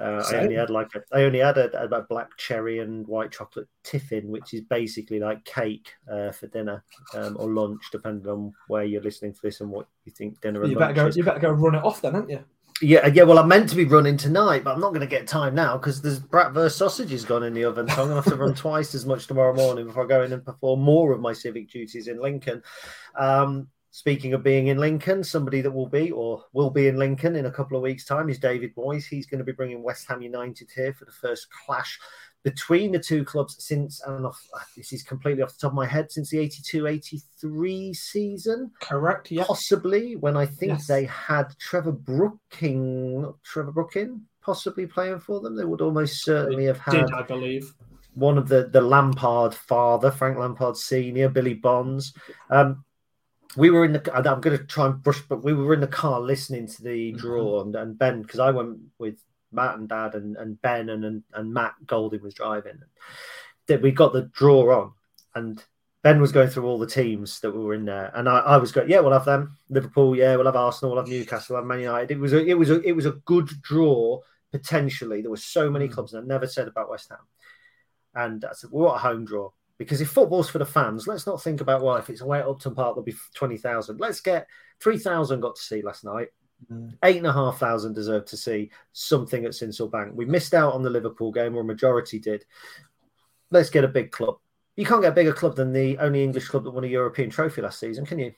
Uh, I only had like a, I only had a, a, black cherry and white chocolate tiffin, which is basically like cake uh, for dinner um, or lunch, depending on where you're listening to this and what you think dinner. You better go. Is. You better go run it off then, aren't you? Yeah, yeah. Well, I'm meant to be running tonight, but I'm not going to get time now because there's Bratwurst sausages gone in the oven, so I'm going to have to run (laughs) twice as much tomorrow morning before I go in and perform more of my civic duties in Lincoln. Um, speaking of being in Lincoln, somebody that will be or will be in Lincoln in a couple of weeks' time is David Moyes. He's going to be bringing West Ham United here for the first clash between the two clubs since, and off, this is completely off the top of my head, since the 82 83 season. Correct, yeah. Possibly when I think yes. they had Trevor Brooking, Trevor Brooking possibly playing for them. They would almost certainly have had, did, I believe. One of the, the Lampard father, Frank Lampard Sr., Billy Bonds. Um, we were in the. I'm going to try and brush, but we were in the car listening to the mm-hmm. draw, mm-hmm. and, and Ben, because I went with Matt and Dad and, and Ben and, and, and Matt Golding was driving. That we got the draw on, and Ben was going through all the teams that were in there, and I, I was going, yeah, we'll have them. Liverpool, yeah, we'll have Arsenal, we'll have Newcastle, we'll have Man United. It was a, it was a, it was a good draw potentially. There were so many mm. clubs, and I never said about West Ham. And I said, we're a home draw because if football's for the fans, let's not think about well, if it's away at Upton Park, there'll be twenty thousand. Let's get three thousand got to see last night. Mm. Eight and a half thousand deserve to see something at Sincil Bank. We missed out on the Liverpool game, or a majority did. Let's get a big club. You can't get a bigger club than the only English club that won a European trophy last season, can you?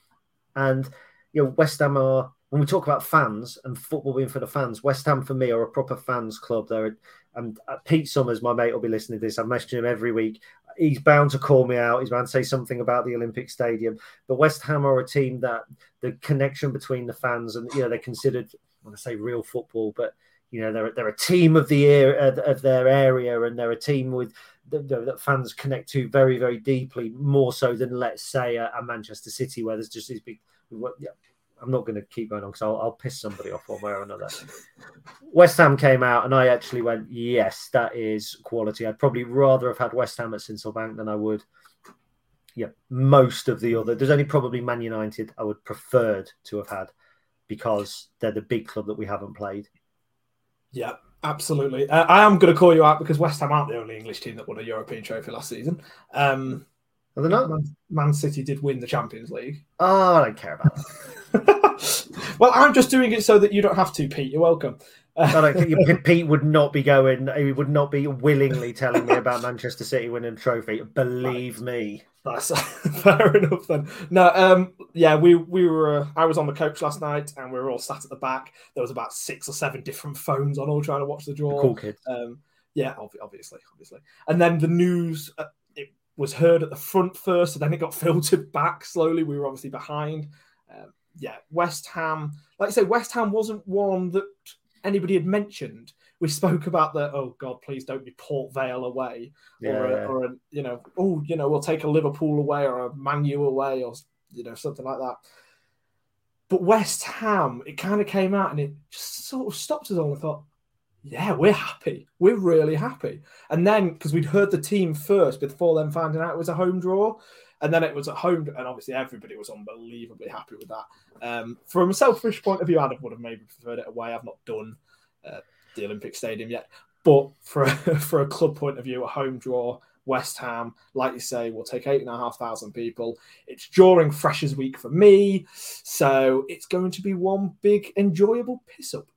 And you know, West Ham are when we talk about fans and football being for the fans, West Ham for me are a proper fans club. There, and uh, Pete Summers, my mate, will be listening to this. I message him every week. He's bound to call me out. He's bound to say something about the Olympic Stadium. But West Ham are a team that the connection between the fans and you know they're considered. I want to say real football, but you know they're they're a team of the air of their area, and they're a team with that fans connect to very very deeply, more so than let's say a Manchester City, where there's just these big. I'm not going to keep going on because I'll, I'll, piss somebody off one way or another. West Ham came out, and I actually went, yes, that is quality. I'd probably rather have had West Ham at Sincil Bank than I would. Yeah, most of the other. There's only probably Man United I would preferred to have had because they're the big club that we haven't played. Yeah, absolutely. Uh, I am going to call you out because West Ham aren't the only English team that won a European trophy last season. Um, are they not? Man, Man, City did win the Champions League. Oh, I don't care about that. (laughs) well, I'm just doing it so that you don't have to, Pete. You're welcome. I don't think Pete would not be going. He would not be willingly telling me about Manchester City winning a trophy. Believe right. me. That's (laughs) fair enough then. No, um, yeah, we we were. Uh, I was on the coach last night, and we were all sat at the back. There was about six or seven different phones on, all trying to watch the draw. Cool kids. Um, yeah, obviously, obviously. And then the news uh, was heard at the front first, and then it got (laughs) filtered back slowly. We were obviously behind. Um, yeah, West Ham. Like I say, West Ham wasn't one that anybody had mentioned. We spoke about the oh god, please don't be Port Vale away, yeah, or, a, or a, you know, oh you know we'll take a Liverpool away or a Manu away or you know something like that. But West Ham, it kind of came out and it just sort of stopped us all. I thought, yeah, we're happy. We're really happy. And then because we'd heard the team first before them finding out it was a home draw, and then it was at home, and obviously everybody was unbelievably happy with that. Um, from a selfish point of view, Adam would have maybe preferred it away. I've not done uh, the Olympic Stadium yet, but for a, (laughs) for a club point of view, a home draw, West Ham, like you say, will take eight and a half thousand people. It's during Freshers Week for me, so it's going to be one big enjoyable piss up.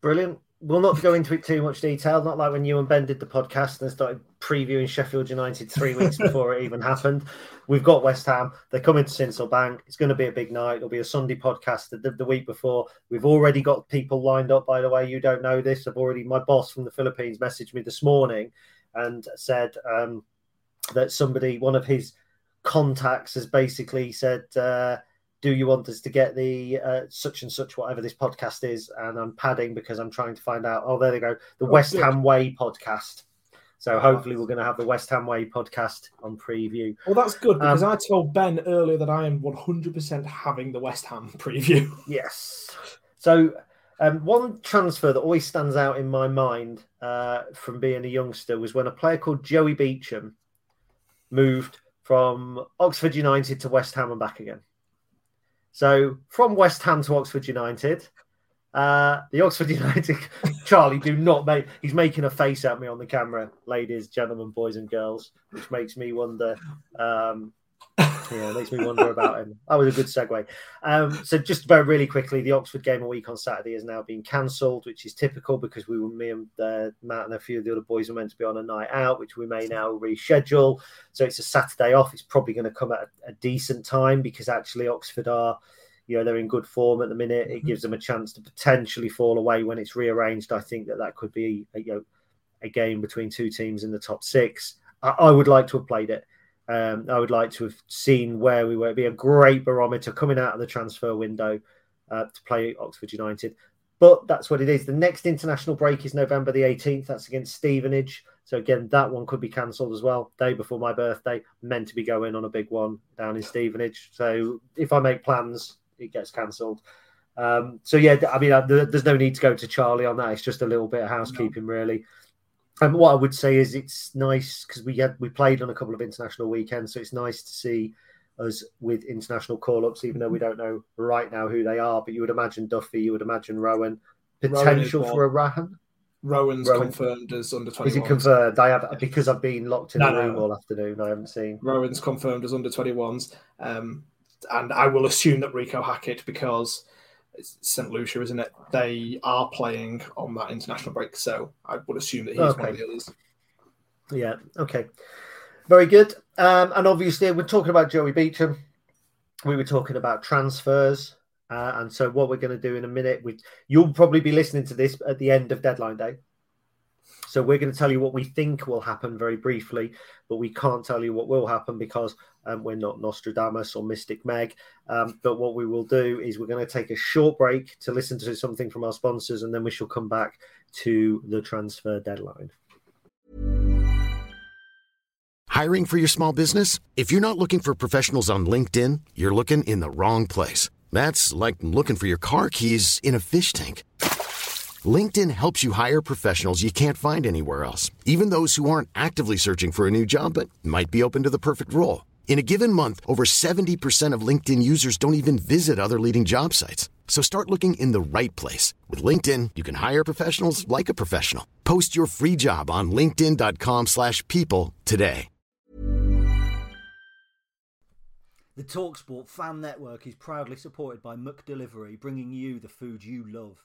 Brilliant we'll not go into it too much detail. Not like when you and Ben did the podcast and started previewing Sheffield United three weeks (laughs) before it even happened. We've got West Ham. They're coming to Sincil Bank. It's going to be a big night. It'll be a Sunday podcast the, the, week before. We've already got people lined up. By the way, you don't know this. I've already. My boss from the Philippines messaged me this morning and said um, that somebody, one of his contacts, has basically said. Uh, do you want us to get the uh, such and such whatever this podcast is? And i'm padding because i'm trying to find out oh there they go the oh, west good. ham way podcast. So hopefully we're going to have the west ham way podcast on preview. Well that's good because um, i told ben earlier that i am 100% having the west ham (laughs) preview. Yes. So um, one transfer that always stands out in my mind uh, from being a youngster was when a player called joey beauchamp moved from oxford united to west ham and back again so from West Ham to Oxford United, uh, the Oxford (laughs) United Charlie do not make. He's making a face at me on the camera, ladies, gentlemen, boys, and girls, which makes me wonder. Um, (laughs) yeah, it makes me wonder about him. That was a good segue. Um, so, just very really quickly, the Oxford game a week on Saturday has now been cancelled, which is typical because we were me and uh, Matt and a few of the other boys were meant to be on a night out, which we may now reschedule. So it's a Saturday off. It's probably going to come at a, a decent time because actually Oxford are you know they're in good form at the minute. It mm-hmm. gives them a chance to potentially fall away when it's rearranged. I think that that could be a, you know a game between two teams in the top six. I, I would like to have played it. Um, I would like to have seen where we were. It'd be a great barometer coming out of the transfer window uh, to play Oxford United. But that's what it is. The next international break is November the 18th. That's against Stevenage. So again, that one could be cancelled as well. Day before my birthday, meant to be going on a big one down in Stevenage. So if I make plans, it gets cancelled. Um, so yeah, I mean, uh, there's no need to go to Charlie on that. It's just a little bit of housekeeping, no. really. And what I would say is it's nice because we had we played on a couple of international weekends, so it's nice to see us with international call ups, even though we don't know right now who they are. But you would imagine Duffy, you would imagine Roughan, potential Roughan for a Rahan. Roughan's Roughan. confirmed as under 21. Is it confirmed? I have because I've been locked in no, the room no. all afternoon. I haven't seen. Roughan's confirmed as under 21s. Um, and I will assume that Reeco Hackett because St. Lucia, isn't it? They are playing on that international break, so I would assume that he's okay. one of the others. Yeah. Okay. Very good. Um, and obviously, we're talking about Joey Beauchamp. We were talking about transfers. Uh, and so, what we're going to do in a minute, we, you'll probably be listening to this at the end of deadline day. So, we're going to tell you what we think will happen very briefly, but we can't tell you what will happen because um, we're not Nostradamus or Mystic Meg. Um, but what we will do is we're going to take a short break to listen to something from our sponsors, and then we shall come back to the transfer deadline. Hiring for your small business? If you're not looking for professionals on LinkedIn, you're looking in the wrong place. That's like looking for your car keys in a fish tank. LinkedIn helps you hire professionals you can't find anywhere else, even those who aren't actively searching for a new job but might be open to the perfect role. In a given month, over 70% of LinkedIn users don't even visit other leading job sites. So start looking in the right place. With LinkedIn, you can hire professionals like a professional. Post your free job on linkedin.com slash people today. The Talksport fan network is proudly supported by McDelivery, bringing you the food you love.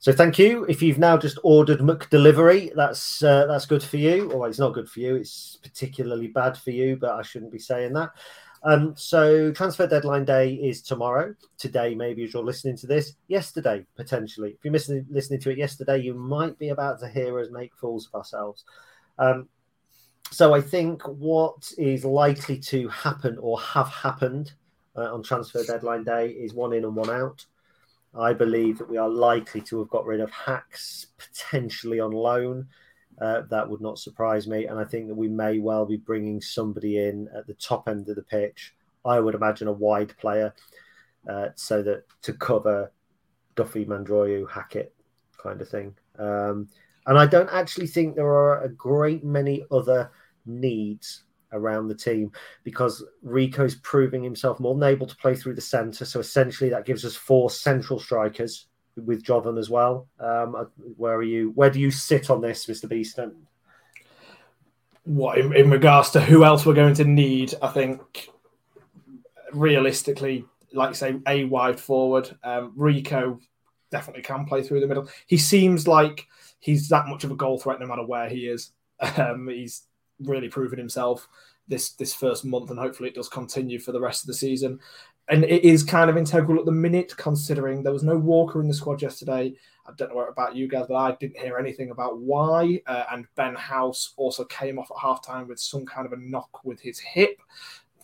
So thank you. If you've now just ordered McDelivery, that's uh, that's good for you. Or it's not good for you. It's particularly bad for you, but I shouldn't be saying that. Um, so transfer deadline day is tomorrow. Today, maybe as you're listening to this, yesterday potentially. If you're listening listening to it yesterday, you might be about to hear us make fools of ourselves. Um, so I think what is likely to happen or have happened uh, on transfer deadline day is one in and one out. I believe that we are likely to have got rid of Hacks potentially on loan. Uh, that would not surprise me. And I think that we may well be bringing somebody in at the top end of the pitch. I would imagine a wide player uh, so that to cover Duffy, Mandroiu, Hackett kind of thing. Um, and I don't actually think there are a great many other needs around the team because Reeco's proving himself more than able to play through the centre. So essentially, that gives us four central strikers with Jovon as well. Um, uh, where are you? Where do you sit on this, Mr. Beeston? What in, in regards to who else we're going to need? I think realistically, like say, a wide forward. Um, Rico definitely can play through the middle. He seems like he's that much of a goal threat no matter where he is. (laughs) Um, he's really proven himself this this first month, and hopefully it does continue for the rest of the season. And it is kind of integral at the minute, considering there was no Walker in the squad yesterday. I don't know about you guys, but I didn't hear anything about why. Uh, and Ben House also came off at halftime with some kind of a knock with his hip.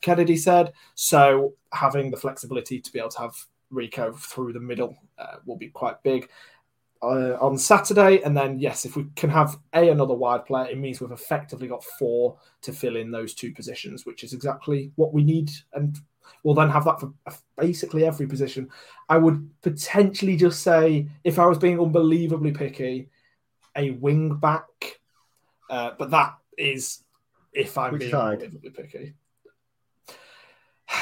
Kennedy said so. Having the flexibility to be able to have Reeco through the middle uh, will be quite big uh, on Saturday. And then, yes, if we can have a another wide player, it means we've effectively got four to fill in those two positions, which is exactly what we need. And we'll then have that for basically every position. I would potentially just say, if I was being unbelievably picky, a wing back. Uh, but that is if I'm Which being side? unbelievably picky. (sighs)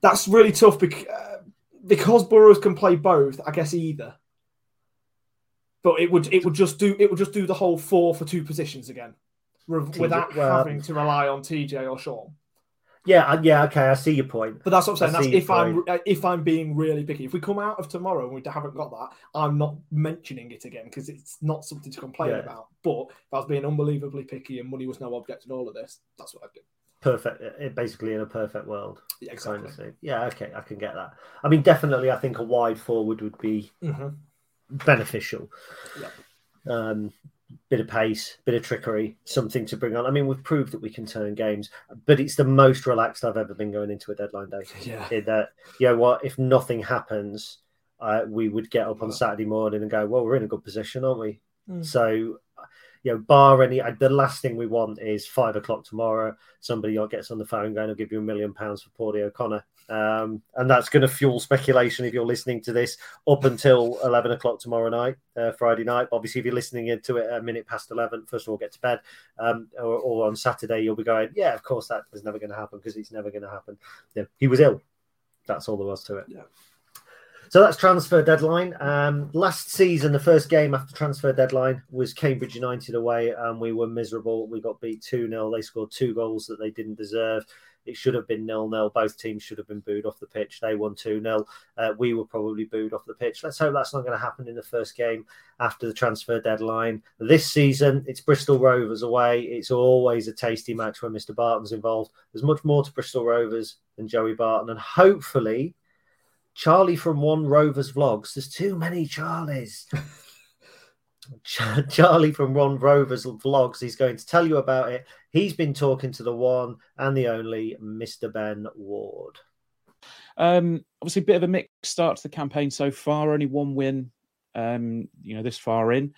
That's really tough because, uh, because Burroughs can play both. I guess either but it would it would just do it would just do the whole four for two positions again, without well- having to rely on TJ or Sean. Yeah, uh, yeah, okay, I see your point. But that's what I'm saying. I That's if I'm point. uh, if I'm being really picky. If we come out of tomorrow and we haven't got that, I'm not mentioning it again because it's not something to complain Yeah. about. But if I was being unbelievably picky and money was no object in all of this, that's what I'd do. perfect uh, basically in a perfect world Yeah, kind exactly. of yeah okay i can get that i mean definitely i think a wide forward would be hmm beneficial Yeah. um bit of pace bit of trickery something to bring on i mean we've proved that we can turn games but it's the most relaxed i've ever been going into a deadline day Yeah. in that you know what if nothing happens uh, we would get up on saturday morning and go well we're in a good position aren't we Mm. so you know bar any uh, the last thing we want is five o'clock tomorrow somebody gets on the phone going i'll give you a million pounds for Paudie O'Connor. Um, and that's going to fuel speculation if you're listening to this up until 11 o'clock tomorrow night uh, friday night. Obviously if you're listening to it a minute past 11 first of all get to bed um, or, or on saturday you'll be going yeah of course that was never going to happen because it's never going to happen. Yeah, he was ill. That's all there was to it. Yeah. So that's transfer deadline. Um, last season, the first game after transfer deadline was Cambridge United away, and we were miserable. We got beat 2 0. They scored two goals that they didn't deserve. It should have been nil nil. Both teams should have been booed off the pitch. They won 2 0. Uh, we were probably booed off the pitch. Let's hope that's not going to happen in the first game after the transfer deadline. This season, it's Bristol Rovers away. It's always a tasty match when Mr. Barton's involved. There's much more to Bristol Rovers than Joey Barton, and hopefully. Charlie from One Rovers Vlogs. There's too many Charlies. (laughs) Charlie from One Rovers Vlogs. He's going to tell you about it. He's been talking to the one and the only Mr. Ben Ward. Um, obviously, a bit of a mixed start to the campaign so far. Only one win, um, you know, this far in.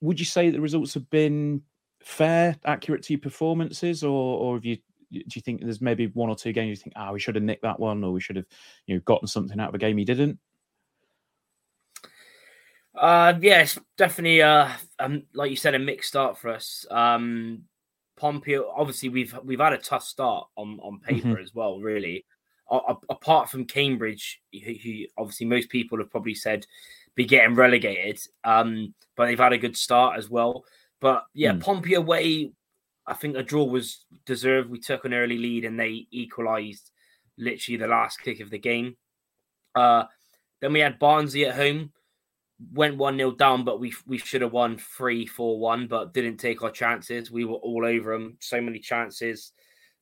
Would you say the results have been fair, accurate to your performances, or, or have you do you think there's maybe one or two games you think, ah, we should have nicked that one, or we should have, you know, gotten something out of a game he didn't? Uh, yes, definitely. Uh, um, like you said, a mixed start for us. Um, Pompey, obviously, we've we've had a tough start on on paper Mhm. as well. Really, a- apart from Cambridge, who, who obviously most people have probably said be getting relegated. Um, but they've had a good start as well. But yeah, Mm. Pompey away, I think a draw was deserved. We took an early lead and they equalised literally the last kick of the game. Uh, then we had Barnsley at home, went 1 0 down, but we we should have won 3 4 1, but didn't take our chances. We were all over them. So many chances.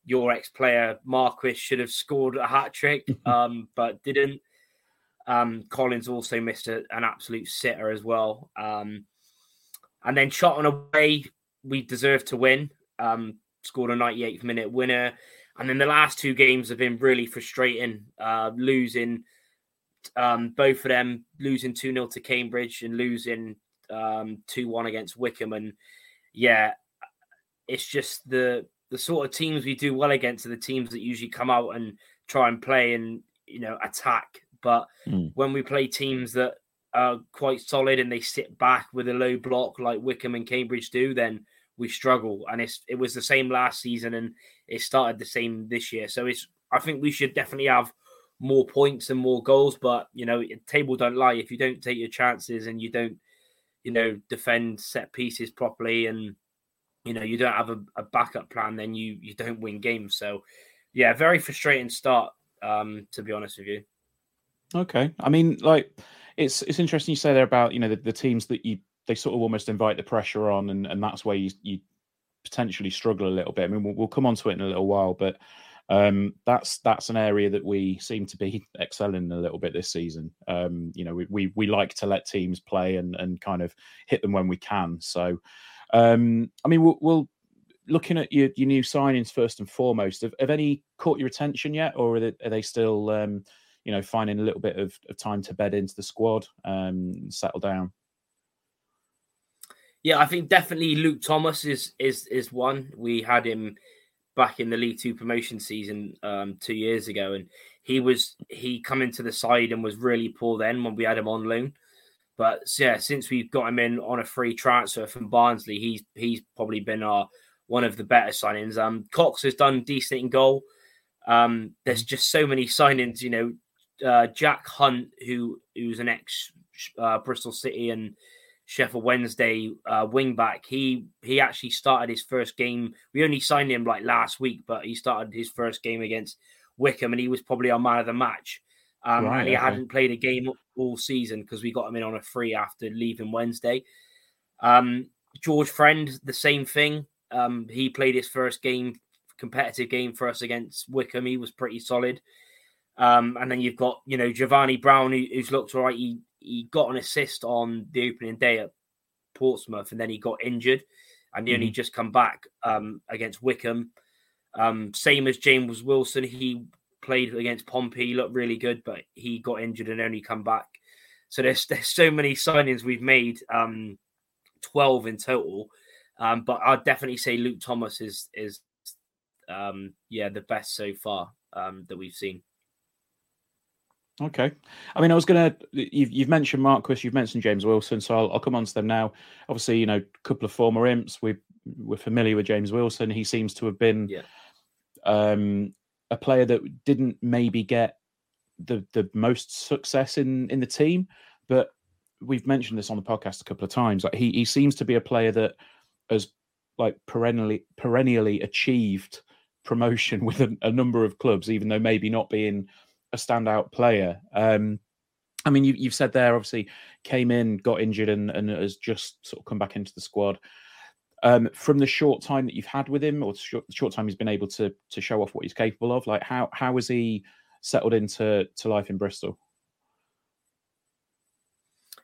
Your ex player, Marquis, should have scored a hat trick, (laughs) um, but didn't. Um, Collins also missed a, an absolute sitter as well. Um, and then shot on away, we deserved to win. Um, scored a 98th minute winner. And then the last two games have been really frustrating. Uh, losing um, both of them, losing 2 0 to Cambridge and losing um, 2 1 against Wycombe. And yeah, it's just the the sort of teams we do well against are the teams that usually come out and try and play and you know attack. But Mm. when we play teams that are quite solid and they sit back with a low block like Wycombe and Cambridge do, then we struggle. And it's it was the same last season and it started the same this year. So it's I think we should definitely have more points and more goals. But you know, table don't lie. If you don't take your chances and you don't, you know, defend set pieces properly and you know you don't have a, a backup plan, then you you don't win games. So yeah, very frustrating start. Um, to be honest with you. Okay. I mean, like it's it's interesting you say there about you know the, the teams that you they sort of almost invite the pressure on, and and that's where you you potentially struggle a little bit. I mean, we'll, we'll come on to it in a little while, but um, that's that's an area that we seem to be (laughs) excelling a little bit this season. Um, you know, we, we we like to let teams play and and kind of hit them when we can. So, um, I mean, we'll, we'll looking at your, your new signings first and foremost. Have, have any caught your attention yet, or are they, are they still um, you know finding a little bit of, of time to bed into the squad, um, settle down? Yeah, I think definitely Luke Thomas is is is one. We had him back in the League Two promotion season um, two years ago, and he was he come into the side and was really poor then when we had him on loan. But yeah, since we've got him in on a free transfer from Barnsley, he's he's probably been our one of the better signings. Um, Cox has done decent in goal. Um, there's just so many signings, you know. Uh, Jack Hunt, who who's an ex uh, Bristol City and Sheffield Wednesday uh, wing back. He he actually started his first game. We only signed him like last week, but he started his first game against Wycombe, and he was probably our man of the match. Um, Right, and he okay. hadn't played a game all season because we got him in on a free after leaving Wednesday. Um, George Friend, the same thing. Um, he played his first game, competitive game for us against Wycombe. He was pretty solid. Um, and then you've got, you know, Jevani Brown, who, who's looked all right. He, he got an assist on the opening day at Portsmouth and then he got injured and he only just come back um, against Wycombe. Um, same as James Wilson, he played against Pompey, he looked really good, but he got injured and only come back. So there's (laughs) there's so many signings we've made, um, twelve in total. Um, but I'd definitely say Luke Thomas is is um, yeah the best so far um, that we've seen. Okay. I mean, I was going to, you've, you've mentioned Marquis, you've mentioned James Wilson, so I'll, I'll come on to them now. Obviously, you know, a couple of former imps, we, we're familiar with James Wilson. He seems to have been Yeah. um, a player that didn't maybe get the, the most success in, in the team, but we've mentioned this on the podcast a couple of times. Like he, he seems to be a player that has like perennially, perennially achieved promotion (laughs) with a, a number of clubs, even though maybe not being a standout player. Um, I mean, you, you've said there, obviously, came in, got injured, and, and has just sort of come back into the squad. Um, from the short time that you've had with him, or the short, short time he's been able to to show off what he's capable of, like how how has he settled into to life in Bristol?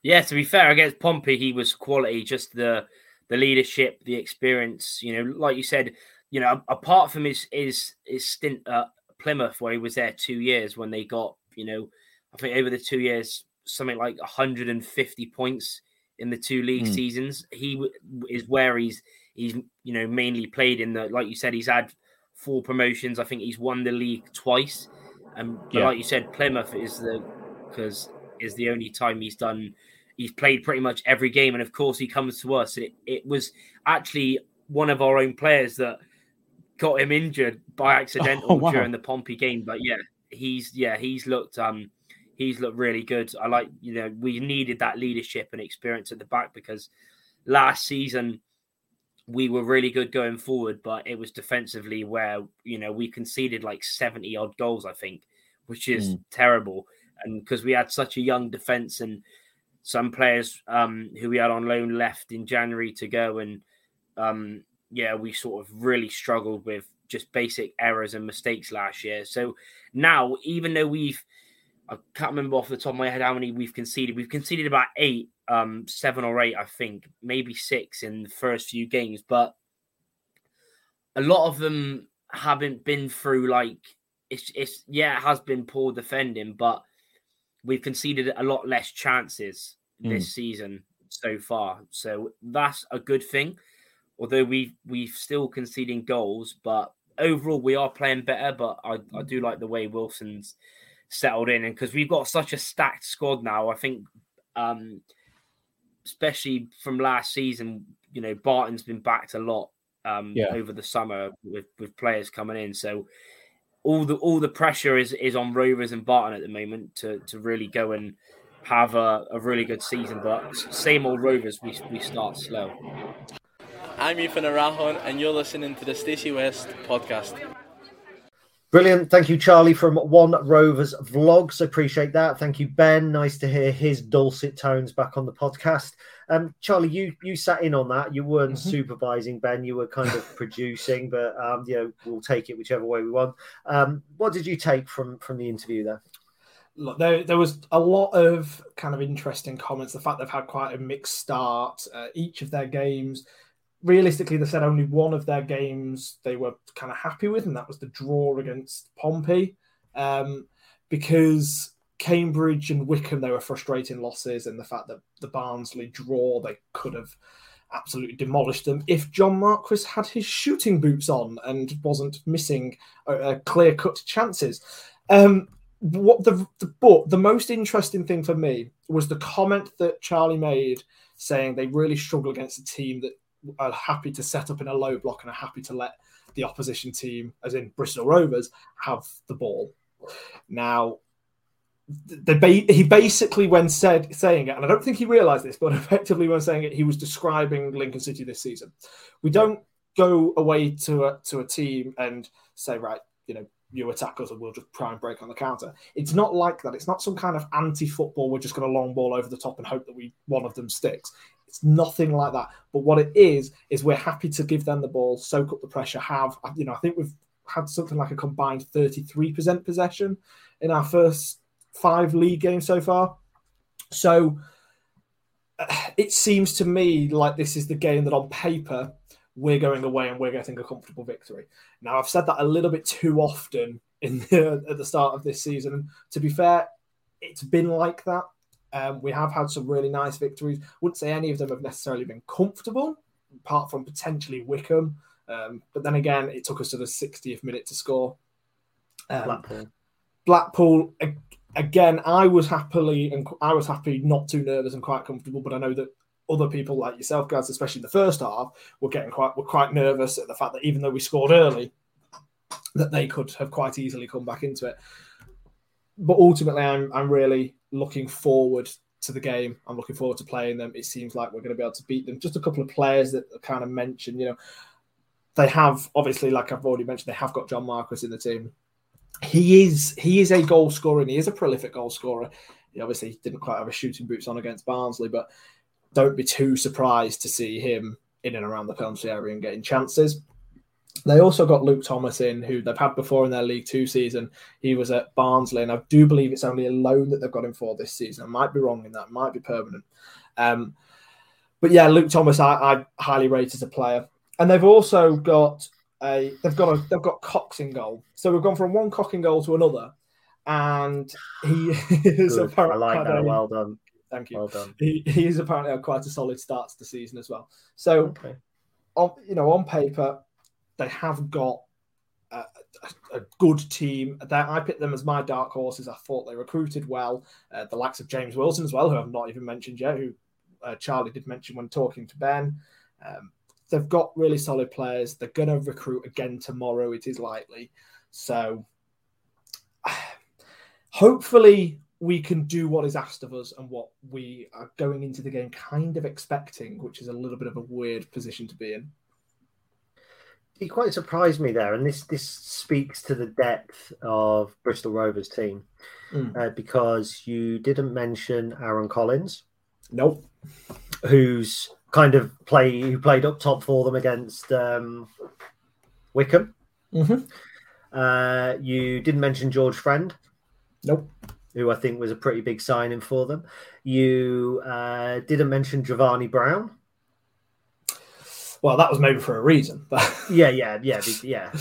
Yeah, to be fair, against Pompey, he was quality. Just the the leadership, the experience. You know, like you said, you know, apart from his his his stint at Plymouth, where he was there two years, when they got, you know, I think over the two years, something like 150 points in the two league Hmm. seasons. He is where he's he's you know mainly played in the like you said, he's had four promotions. I think he's won the league twice. And Yeah. like you said, Plymouth is the because is the only time he's done. He's played pretty much every game, and of course he comes to us. It it was actually one of our own players that got him injured by (laughs) accidental Oh, wow. during the Pompey game. But yeah, he's yeah he's looked um he's looked really good. I like you know we needed that leadership and experience at the back because last season we were really good going forward, but it was defensively where you know we conceded like seventy odd goals, I think, which is Mm. terrible. And because we had such a young defense and some players um, who we had on loan left in January to go, and um, yeah, we sort of really struggled with just basic errors and mistakes last year. So now, even though we've I can't remember off the top of my head how many we've conceded. We've conceded about eight, um, seven or eight, I think, maybe six in the first few games, but a lot of them haven't been through like it's it's yeah, it has been poor defending, but we've conceded a lot less chances this season so far. So that's a good thing. Although we we've still conceding goals, but overall we are playing better. But I, I do like the way Wilson's settled in, and because we've got such a stacked squad now, I think, um, especially from last season, you know, Barton's been backed a lot um, Yeah. over the summer with with players coming in. So all the all the pressure is is on Rovers and Barton at the moment to to really go and have a, a really good season. But same old Rovers, we we start slow. I'm Ethan Erhahon, and you're listening to the Stacey West podcast. Brilliant. Thank you, Charlie, from One Rovers Vlogs. Appreciate that. Thank you, Ben. Nice to hear his dulcet tones back on the podcast. Um, Charlie, you you sat in on that. You weren't Mhm. supervising, Ben. You were kind of (laughs) producing, but um, you know, we'll take it whichever way we want. Um, what did you take from from the interview there? Look, there, there was a lot of kind of interesting comments. The fact they've had quite a mixed start, uh, each of their games. Realistically, they said only one of their games they were kind of happy with, and that was the draw against Pompey. Um, because Cambridge and Wycombe, they were frustrating losses, and the fact that the Barnsley draw, they could have absolutely demolished them if John Marquis had his shooting boots on and wasn't missing uh, clear cut chances. Um, what the, the but the most interesting thing for me was the comment that Charlie made saying they really struggle against a team that are happy to set up in a low block and are happy to let the opposition team, as in Bristol Rovers, have the ball. Now, the he basically, when said saying it, and I don't think he realised this, but (laughs) effectively when saying it, he was describing Lincoln City this season. We don't go away to a, to a team and say, right, you know, you attack us and we'll just try and break on the counter. It's not like that. It's not some kind of anti-football. We're just going to long ball over the top and hope that we one of them sticks. It's nothing like that. But what it is is we're happy to give them the ball, soak up the pressure. Have you know? I think we've had something like a combined thirty-three percent possession in our first five league games so far. So uh, it seems to me like this is the game that on paper we're going away and we're getting a comfortable victory. Now I've said that a little bit too often in (laughs) the, at the start of this season. To be fair, it's been like that. Um, we have had some really nice victories. Wouldn't say any of them have necessarily been comfortable, apart from potentially Wycombe. Um, but then again, it took us to the 60th minute to score. Um, Blackpool. Blackpool again. I was happily and I was happy, not too nervous and quite comfortable. But I know that other people like yourself, guys, especially in the first half, were getting quite were quite nervous at the fact that even though we scored early, that they could have quite easily come back into it. But ultimately, I'm I'm really looking forward to the game. I'm looking forward to playing them. It seems like we're going to be able to beat them. Just a couple of players that are kind of mentioned, you know, they have obviously, like I've already mentioned, they have got John Marquis in the team. He is he is a goal scorer and he is a prolific goal scorer. He obviously didn't quite have a shooting boots on against Barnsley, but don't be too surprised to see him in and around the penalty area and getting chances. They also got Luke Thomas in, who they've had before in their League Two season. He was at Barnsley, and I do believe it's only a loan that they've got him for this season. I might be wrong in that; it might be permanent. Um, but yeah, Luke Thomas, I, I highly rate as a player. And they've also got a they've got a they've got Cox in goal. So we've gone from one Cox in goal to another, and he (laughs) is Good. I apparently like that. Well done. Thank you. Well done. He, is apparently had quite a solid start to the season as well. So, Okay. on you know, on paper, they have got a, a good team. That I picked them as my dark horses. I thought they recruited well. Uh, the likes of James Wilson as well, who I've not even mentioned yet, who uh, Charlie did mention when talking to Ben. Um, they've got really solid players. They're going to recruit again tomorrow. It is likely. So (sighs) hopefully we can do what is asked of us and what we are going into the game kind of expecting, which is a little bit of a weird position to be in. He quite surprised me there, and this this speaks to the depth of Bristol Rovers team Mm. uh, because you didn't mention Aaron Collins, Nope. who's kind of play who played up top for them against um, Wycombe. Mhm. Uh, you didn't mention George Friend, Nope. who I think was a pretty big signing for them. You uh, didn't mention Jevani Brown. Well, that was maybe for a reason, but (laughs) Yeah, yeah, yeah, yeah.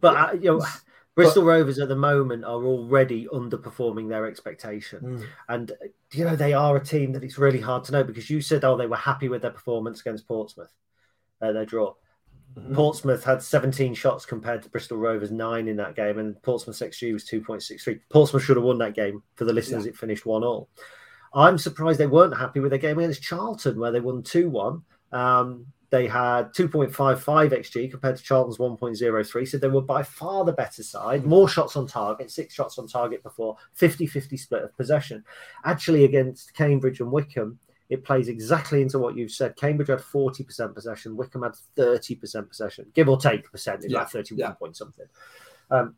But uh, you know, Bristol Rovers at the moment are already underperforming their expectation, Mm. and you know they are a team that it's really hard to know because you said, oh, they were happy with their performance against Portsmouth, uh, their draw. Mm-hmm. Portsmouth had 17 shots compared to Bristol Rovers nine in that game, and Portsmouth's XG was 2.63. Portsmouth should have won that game. For the listeners, it finished one all. I'm surprised they weren't happy with their game against Charlton, where they won 2 1. Um, they had 2.55 XG compared to Charlton's 1.03. So they were by far the better side. More shots on target, six shots on target before, 50 50 split of possession. Actually, against Cambridge and Wycombe, it plays exactly into what you've said. Cambridge had 40% possession, Wycombe had 30% possession, give or take percentage, Yeah, like 31 yeah. point something. Um,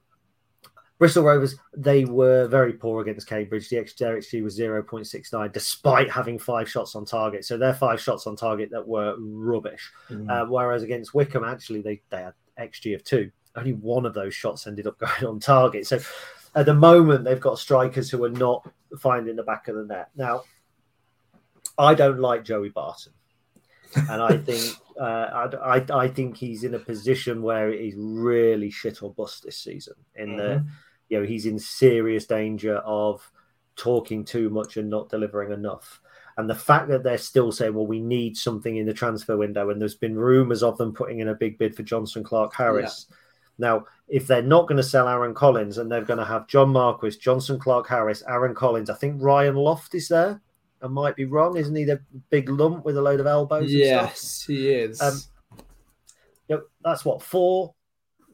Bristol Rovers, they were very poor against Cambridge. The XG, their XG was 0.69, despite having five shots on target. So they're five shots on target that were rubbish. Mm. Uh, whereas against Wycombe, actually, they, they had XG of two. Only one of those shots ended up (laughs) going on target. So at the moment, they've got strikers who are not finding the back of the net. Now, I don't like Joey Barton. and I think (laughs) uh, I, I, I think he's in a position where he's really shit or bust this season. In the you know he's in serious danger of talking too much and not delivering enough. And the fact that they're still saying, "Well, we need something in the transfer window," and there's been rumours of them putting in a big bid for Jonson Clarke-Harris. Now, if they're not going to sell Aaron Collins and they're going to have John Marquis, Jonson Clarke-Harris, Aaron Collins, I think Ryan Loft is there. I might be wrong, isn't he? The big lump with a load of elbows. and stuff? yes, he is. Um, Yep, that's what four.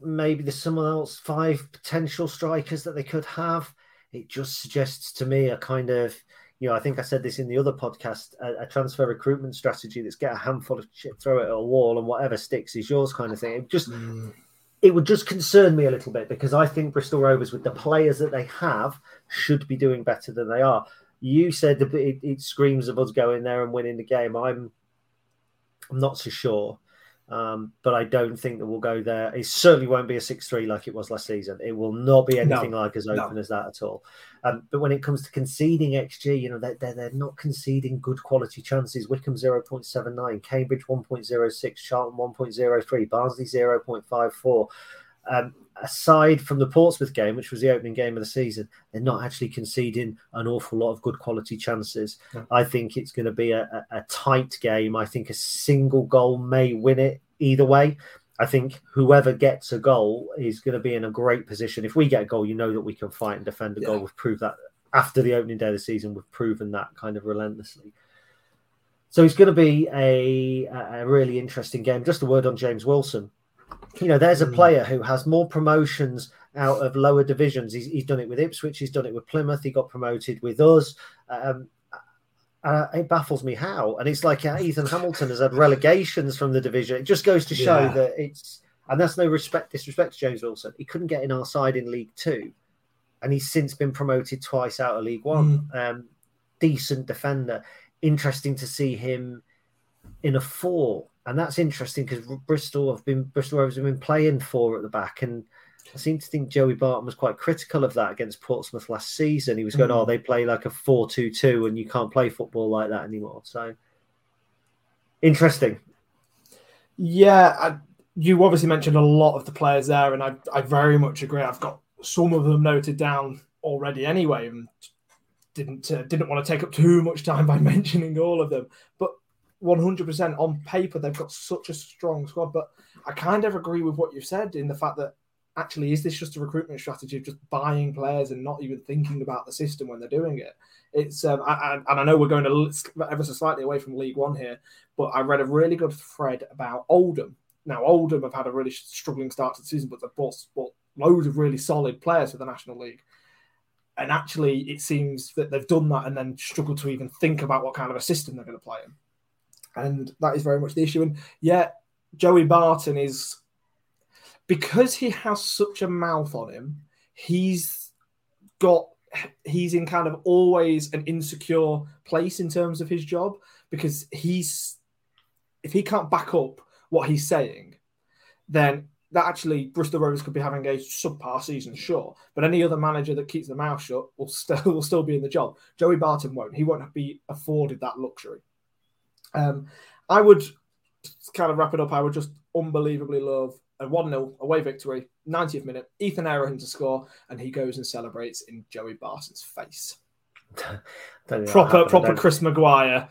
Maybe there's someone else, five potential strikers that they could have. It just suggests to me a kind of, you know, I think I said this in the other podcast, a, a transfer recruitment strategy that's get a handful of shit, throw it at a wall, and whatever sticks is yours kind of thing. It just, mm. it would just concern me a little bit because I think Bristol Rovers, with the players that they have, should be doing better than they are. You said it, it screams of us going there and winning the game. I'm, I'm not so sure. Um, but I don't think that we'll go there. It certainly won't be a 6 3 like it was last season. It will not be anything No, like as no. open as that at all. Um, but when it comes to conceding XG, you know, they're, they're, they're not conceding good quality chances. Wycombe 0.79, Cambridge 1.06, Charlton 1.03, Barnsley 0.54. Um, aside from the Portsmouth game, which was the opening game of the season, they're not actually conceding an awful lot of good quality chances. No. I think it's going to be a, a, a tight game. I think a single goal may win it either way. I think whoever gets a goal is going to be in a great position. If we get a goal, you know that we can fight and defend a goal. We've proved that after the opening day of the season. We've proven that kind of relentlessly. So it's going to be a, a really interesting game. Just a word on James Wilson. You know, there's a player who has more promotions out of lower divisions. He's, he's done it with Ipswich. He's done it with Plymouth. He got promoted with us. Um, uh, it baffles me how. And it's like uh, Ethan Hamilton has had relegations from the division. It just goes to show Yeah. that it's, and that's no respect, disrespect to James Wilson. He couldn't get in our side in League Two, and he's since been promoted twice out of League One. Um, decent defender. Interesting to see him in a four, and that's interesting because Bristol have been Bristol Rovers have been playing four at the back, and I seem to think Joey Barton was quite critical of that against Portsmouth last season. He was going, Mm. "Oh, they play like a four-two-two, and you can't play football like that anymore." So interesting. Yeah, I, you obviously mentioned a lot of the players there, and I, I very much agree. I've got some of them noted down already anyway, and didn't uh, didn't want to take up too much time (laughs) by mentioning all of them. But 100% on paper, they've got such a strong squad. But I kind of agree with what you've said in the fact that actually, is this just a recruitment strategy of just buying players and not even thinking about the system when they're doing it? It's um, I, I, and I know we're going to ever so slightly away from League One here, but I read a really good thread about Oldham. Now, Oldham have had a really struggling start to the season, but they've bought, bought loads of really solid players for the National League. And actually, it seems that they've done that and then struggled to even think about what kind of a system they're going to play in. And that is very much the issue. And yet, Joey Barton is because he has such a mouth on him, he's got he's in kind of always an insecure place in terms of his job because he's if he can't back up what he's saying, then that actually Bristol Rovers could be having a subpar season, sure. But any other manager that keeps the mouth shut will still (laughs) will still be in the job. Joey Barton won't. He won't be afforded that luxury. Um, I would kind of wrap it up. I would just unbelievably love a 1 0 away victory, 90th minute, Ethan Erhahon to score, and he goes and celebrates in Joey Barton's face. (laughs) proper proper Chris Maguire.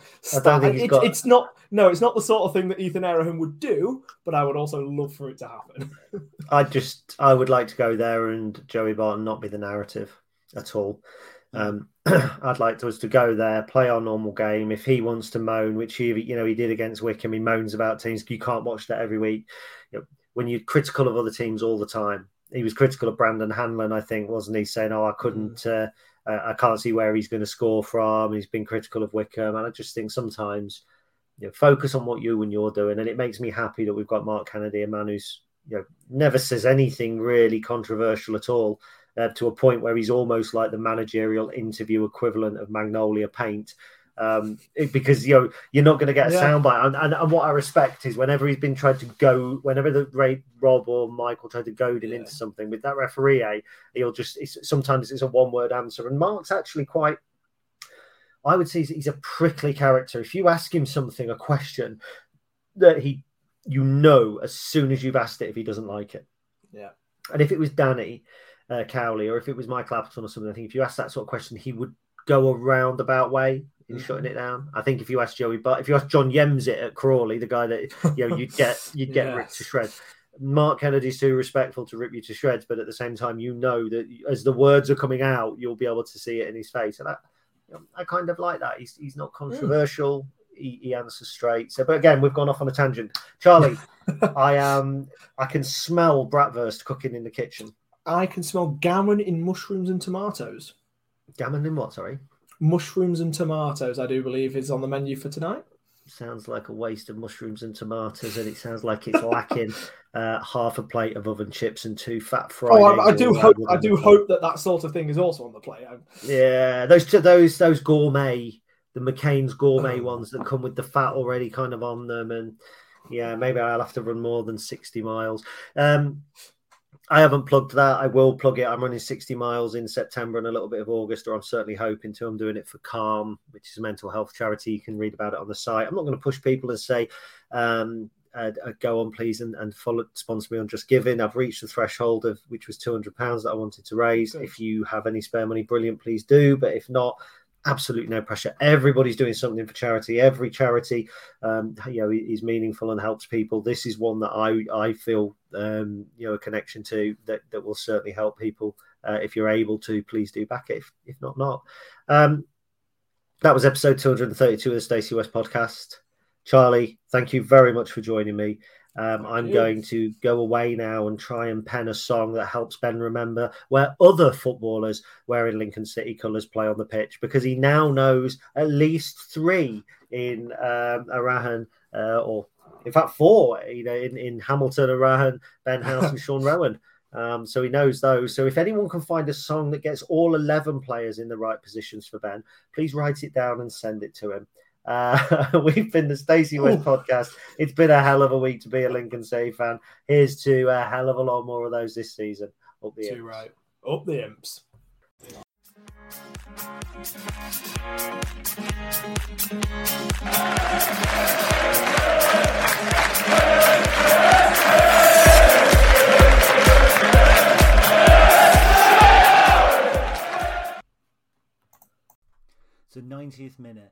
It, got... It's not no, it's not the sort of thing that Ethan Erhahon would do, but I would also love for it to happen. (laughs) I just I would like to go there and Joey Barton not be the narrative at all. Um, (clears throat) I'd like us to go there, play our normal game. If he wants to moan, which he you know he did against Wycombe, he moans about teams. You can't watch that every week. You know, when you're critical of other teams all the time. He was critical of Brandon Hanlon, I think, wasn't he? Saying, "Oh, I couldn't, mm. uh, uh, I can't see where he's going to score from." He's been critical of Wycombe, and I just think sometimes, you know, focus on what you and you're doing. And it makes me happy that we've got Mark Kennedy, a man who's you know never says anything really controversial at all. Uh, to a point where he's almost like the managerial interview equivalent of Magnolia Paint um, because you know you're not going to get a yeah. soundbite. And, and, and, what I respect is whenever he's been tried to go, whenever the Ray, Rob or Michael tried to goad him yeah. into something with that referee, eh, he'll just it's, sometimes it's a one word answer. And Mark's actually quite. I would say he's, he's a prickly character. If you ask him something, a question that he, you know, as soon as you've asked it, if he doesn't like it. Yeah. And if it was Danny uh, Cowley or if it was Michael Appleton or something, I think if you ask that sort of question, he would go a roundabout way in mm-hmm. shutting it down. I think if you ask Joey, but if you ask John Yems it at Crawley, the guy that you know you'd (laughs) get you'd get yes. ripped to shreds. Mark Kennedy's too respectful to rip you to shreds, but at the same time, you know that as the words are coming out, you'll be able to see it in his face, and I, you know, I kind of like that. He's he's not mm. controversial. Mm. He, he, answers straight. So, but again, we've gone off on a tangent. Charlie, (laughs) I am. Um, I can smell bratwurst cooking in the kitchen. I can smell gammon in mushrooms and tomatoes. Gammon in what? Sorry mushrooms and tomatoes, I do believe, is on the menu for tonight. Sounds like a waste of mushrooms and tomatoes, and it sounds like it's lacking (laughs) uh, half a plate of oven chips and two fat fried. Oh, I, I do hope I do hope that that sort of thing is also on the plate. Yeah, those those those gourmet, the McCain's gourmet oh. ones that come with the fat already kind of on them, and yeah, maybe I'll have to run more than sixty miles. Um, I haven't plugged that. I will plug it. I'm running 60 miles in September and a little bit of August, or I'm certainly hoping to. I'm doing it for Calm, which is a mental health charity. You can read about it on the site. I'm not going to push people and say, um, uh, uh, go on, please, and, and follow, sponsor me on Just Giving. I've reached the threshold of which was £200 that I wanted to raise. If you have any spare money, brilliant, please do. But if not, absolutely no pressure. Everybody's doing something for charity. Every charity, um, you know, is meaningful and helps people. This is one that I I feel um, you know a connection to that that will certainly help people. Uh, if you're able to, please do back it. If, if not, not. Um, that was episode 232 of the Stacey West podcast. Charlie, thank you very much for joining me. Um, I'm going to go away now and try and pen a song that helps Ben remember where other footballers wearing Lincoln City colours play on the pitch because he now knows at least three in um, Erhahon uh, or in fact four, you know, in, in Hamilton, Erhahon, Ben House, and Sean (laughs) Roughan. Um, so he knows those. So if anyone can find a song that gets all 11 players in the right positions for Ben, please write it down and send it to him. Uh, (laughs) we've been the Stacey West Ooh. podcast. It's been a hell of a week to be a Lincoln City fan. Here's to a hell of a lot more of those this season. Up the Too right. Up the imps. It's the 90th minute